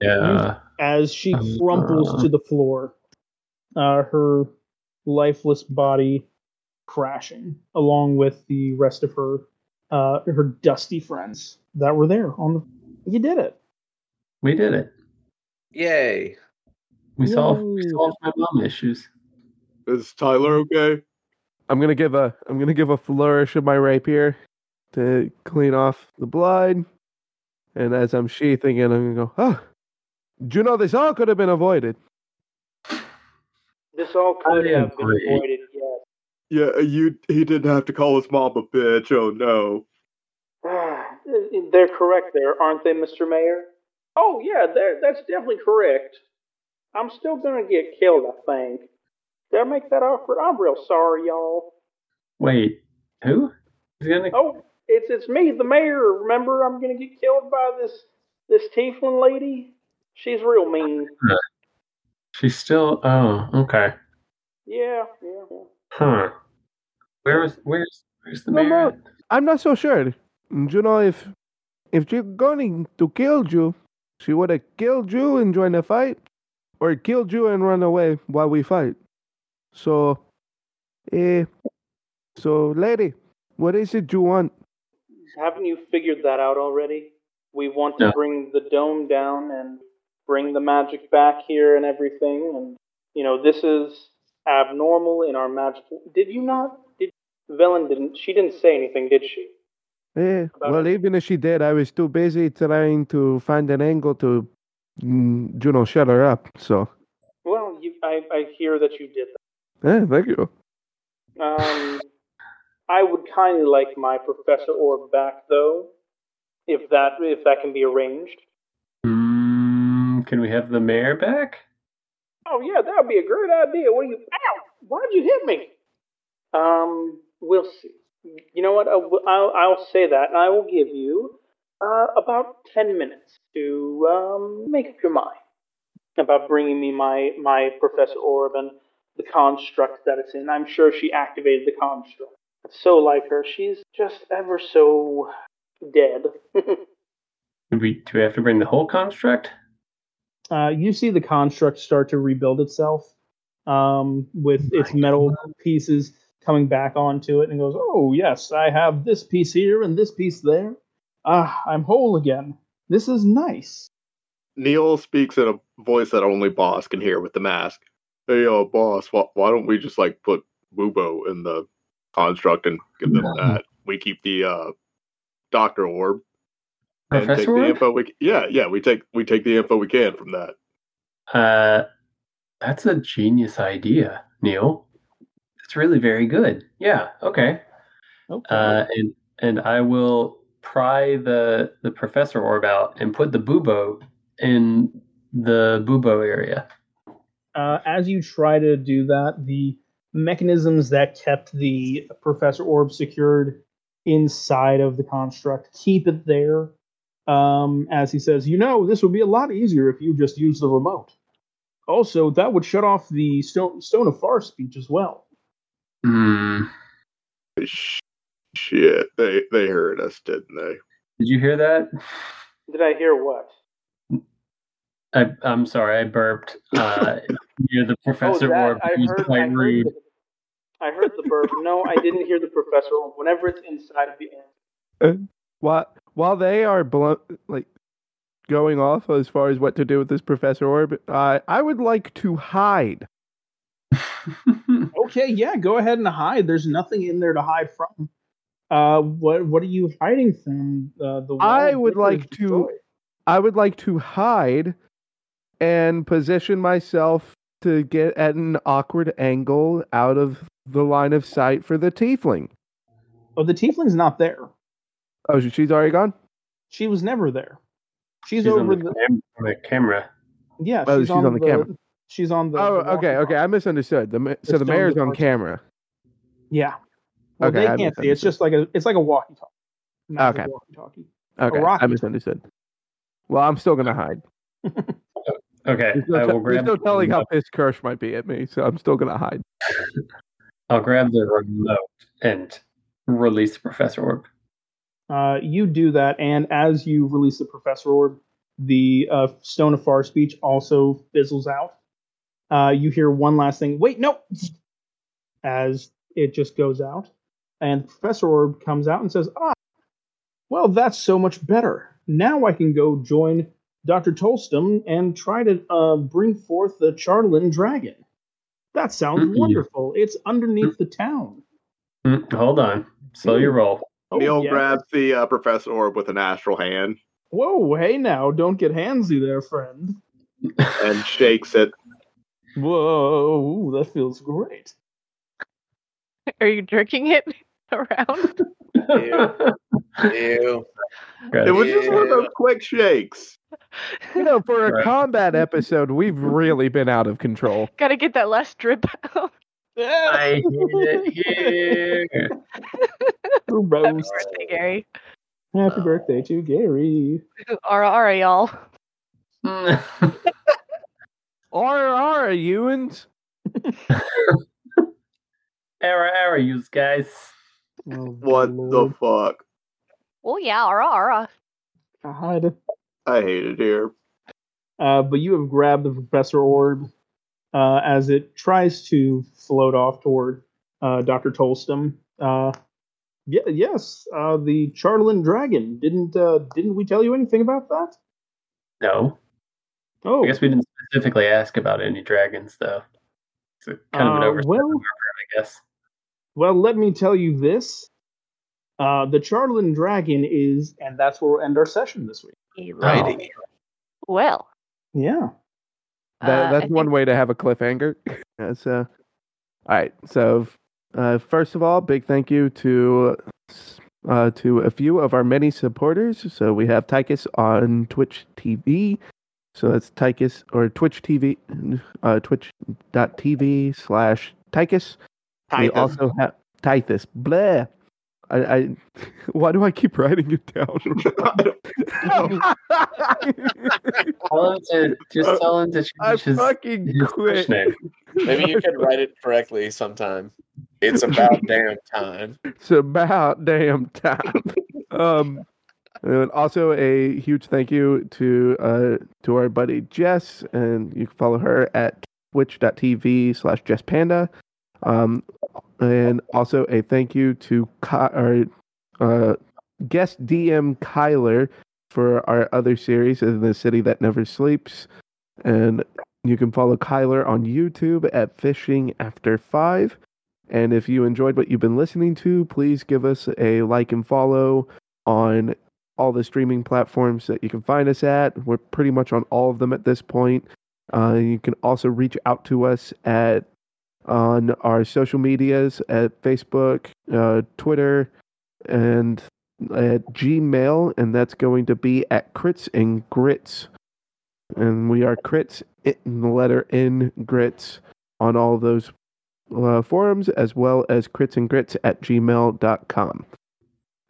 yeah. As she Uh, crumples to the floor, uh, her lifeless body crashing along with the rest of her uh, her dusty friends that were there on the. You did it. We did it. Yay. We solved, we solved my mom issues. Is Tyler okay? I'm gonna give a I'm gonna give a flourish of my rapier to clean off the blood, and as I'm sheathing it, I'm gonna go, oh, know this all could have been avoided. This all could have been agree. avoided, Yes. Yeah, uh, you. He didn't have to call his mom a bitch. Oh no. They're correct there, aren't they, Mr. Mayor? Oh, yeah, they're- that's definitely correct. I'm still going to get killed, I think. Did I make that offer? I'm real sorry, y'all. Wait, who? Is gonna... Oh, it's it's me, the mayor. Remember, I'm going to get killed by this this tiefling lady. She's real mean. She's still. Oh, okay. Yeah, yeah. yeah. Huh. Where was where's where's the No, mayor? no. I'm not so sure. Do you know if if she's going to kill you, she would have killed you and joined the fight, or killed you and run away while we fight. So, eh, so lady, what is it you want? Haven't you figured that out already? We want to No. bring the dome down and bring the magic back here and everything. And, you know, this is abnormal in our magical. Did you not? Did Velen didn't? She didn't say anything, did she? Eh, About well, it. even if she did, I was too busy trying to find an angle to, mm, you know, shut her up. So, Well, you, I, I hear that you did eh, thank you. Um, I would kindly like my Professor Orb back, though, if that if that can be arranged. Mm, can we have the mayor back? Oh yeah, that would be a great idea. What do you? Ow! Why'd you hit me? Um, we'll see. You know what? I'll, I'll, I'll say that. I will give you uh, about ten minutes to um, make up your mind about bringing me my my Professor Orb and the construct that it's in. I'm sure she activated the construct. It's so like her. She's just ever so dead. Do we do we have to bring the whole construct? uh, you see the construct start to rebuild itself um, with its metal pieces coming back onto it and goes, Oh, yes, I have this piece here and this piece there. Ah, I'm whole again. This is nice. Neil speaks in a voice that only Boss can hear with the mask. Hey, uh, boss, why, why don't we just like put Bubo in the construct and give them that? We keep the uh, Doctor Orb and take Professor the info. We c- yeah, yeah, we take we take the info we can from that. Uh, that's a genius idea, Neil. It's really very good. Yeah. Okay. Okay. Uh, and and I will pry the the professor orb out and put the bubo in the bubo area. uh, as you try to do that, the mechanisms that kept the Professor Orb secured inside of the construct keep it there. Um, as he says, you know, this would be a lot easier if you just used the remote. Also, that would shut off the Stone, Stone of Far speech as well. Hmm. Sh- Shit, they they heard us, didn't they? Did you hear that? Did I hear what? I, I'm sorry, I burped. Uh, near the professor orb. I It was I, quite heard rude. the, I heard the burp. No, I didn't hear the Professor Orb. Whenever it's inside of the air. While while they are blo- like going off as far as what to do with this Professor Orb, uh, I would like to hide. Okay, yeah, go ahead and hide. There's nothing in there to hide from. Uh, what what are you hiding from? Uh, the I would like to- destroyed. I would like to hide and position myself to get at an awkward angle out of the line of sight for the tiefling. Oh, the tiefling's not there. Oh, she's already gone. She was never there. She's, She's on over the, the, cam- the camera. yeah. Oh, she's, she's on the camera. She's on the. Oh, the okay, okay. I misunderstood. The so It's the mayor's on camera. Yeah. Well, Okay, they I can't see. It's just like a. It's like a walkie-talkie. Magic Okay. Walkie-talkie. Okay, I misunderstood. Well, I'm still gonna hide. Okay, There's no, I te- will there's grab. no the telling how remote. pissed Kirsch might be at me, so I'm still gonna hide. I'll grab the remote and release the professor orb. Uh, you do that, and as you release the Professor Orb, the uh, Stone of Far Speech also fizzles out. Uh, you hear one last thing. Wait, no! As it just goes out, and Professor Orb comes out and says, "Ah, well, that's so much better. Now I can go join Doctor Tolstom and try to uh, bring forth the Charlin Dragon. That sounds Mm-mm. wonderful. It's underneath the town." Hmm, hold on, slow your roll. Oh, Neil yeah. grabs the uh, Professor Orb with an astral hand Whoa, hey now, don't get handsy there, friend. and shakes it. Whoa, that feels great. Are you jerking it around? Ew. Got It it. was just one of those quick shakes. You know, for a Right. combat episode, we've really been out of control. Gotta get that last drip out. I hit it here. Happy birthday, Gary. Happy oh. birthday to Gary. Ara ara, y'all. Ara, you and error, error, you guys. Oh, What good the lord. fuck? Oh yeah, ara ara. God. I hate it here. Uh, but you have grabbed the Professor Orb uh, as it tries to float off toward uh, Dr. Tolstom. Uh, yeah, yes, uh, the Charlin Dragon. Didn't uh, didn't we tell you anything about that? No, Oh, I guess we didn't specifically ask about any dragons, though. It's a kind of an Uh, oversight well- on I guess. Well, let me tell you this. Uh, the Charlin Dragon is, and that's where we'll end our session this week. Righty. Well, Yeah. That, uh, that's I one think- way to have a cliffhanger. That's uh, all right. So, uh, first of all, big thank you to uh, to a few of our many supporters. So we have Tychus on Twitch TV. So that's Tychus or Twitch TV, uh, twitch.tv slash Tychus. We also have Tythus. Blah. I, I why do I keep writing it down? Tell him to just tell him to I change his, fucking his quit. Twitch name. Maybe you could write it correctly sometime. It's about damn time. It's about damn time. um, and also a huge thank you to uh to our buddy Jess, and you can follow her at twitch.tv slash Jess Panda. Um, and also a thank you to Ky- our uh, guest DM Kyler for our other series in the city that never sleeps. And you can follow Kyler on YouTube at Fishing After Five. And if you enjoyed what you've been listening to, please give us a like and follow on all the streaming platforms that you can find us at. We're pretty much on all of them at this point. Uh, you can also reach out to us at on our social medias at Facebook, uh, Twitter, and at Gmail, and that's going to be at Crits and Grits. And we are Crits in the letter N Grits on all those uh, forums, as well as Crits and Grits at gmail.com.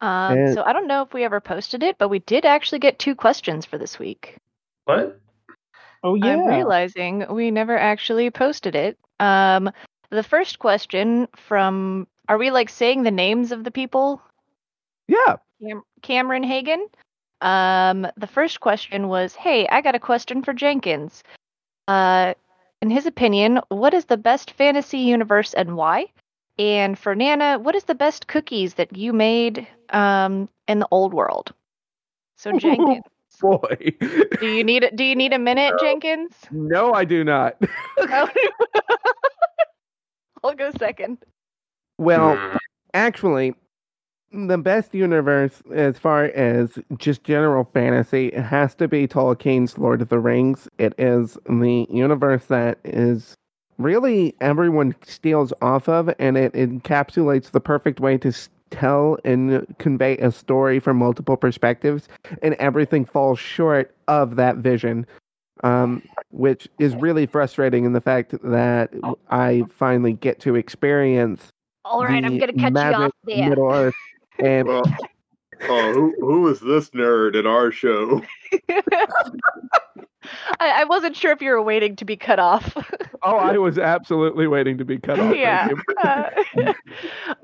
Um, And- so I don't know if we ever posted it, but we did actually get two questions for this week. What? Oh yeah. I'm realizing we never actually posted it. Um, the first question from are we like saying the names of the people? Yeah. Cam- Cameron Hagen. Um, the first question was, "Hey, I got a question for Jenkins. Uh, in his opinion, what is the best fantasy universe and why? And for Nana, what is the best cookies that you made um in the old world?" So Jenkins, Boy. do you need a, do you need a minute, Jenkins? no, I do not. Oh. I'll go second. well, actually, the best universe as far as just general fantasy has to be Tolkien's Lord of the Rings. It is the universe that is really everyone steals off of, and it encapsulates the perfect way to tell and convey a story from multiple perspectives, and everything falls short of that vision. Um, which is really frustrating in the fact that I finally get to experience All right, I'm gonna cut you off there. Middle Earth. And Well, oh, who who is this nerd in our show? I, I wasn't sure if you were waiting to be cut off. oh, I was absolutely waiting to be cut off. yeah. Uh,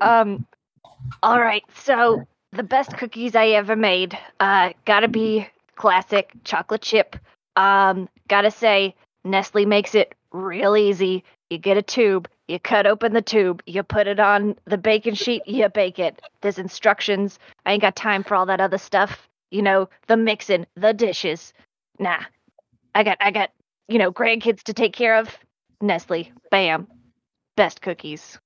um. All right. So the best cookies I ever made. Uh, gotta be classic chocolate chip. Um, gotta say Nestle makes it real easy. You get a tube, you cut open the tube, you put it on the baking sheet, you bake it. There's instructions. I ain't got time for all that other stuff. You know, the mixing, the dishes. Nah. I got I got, you know, grandkids to take care of. Nestle. Bam. Best cookies.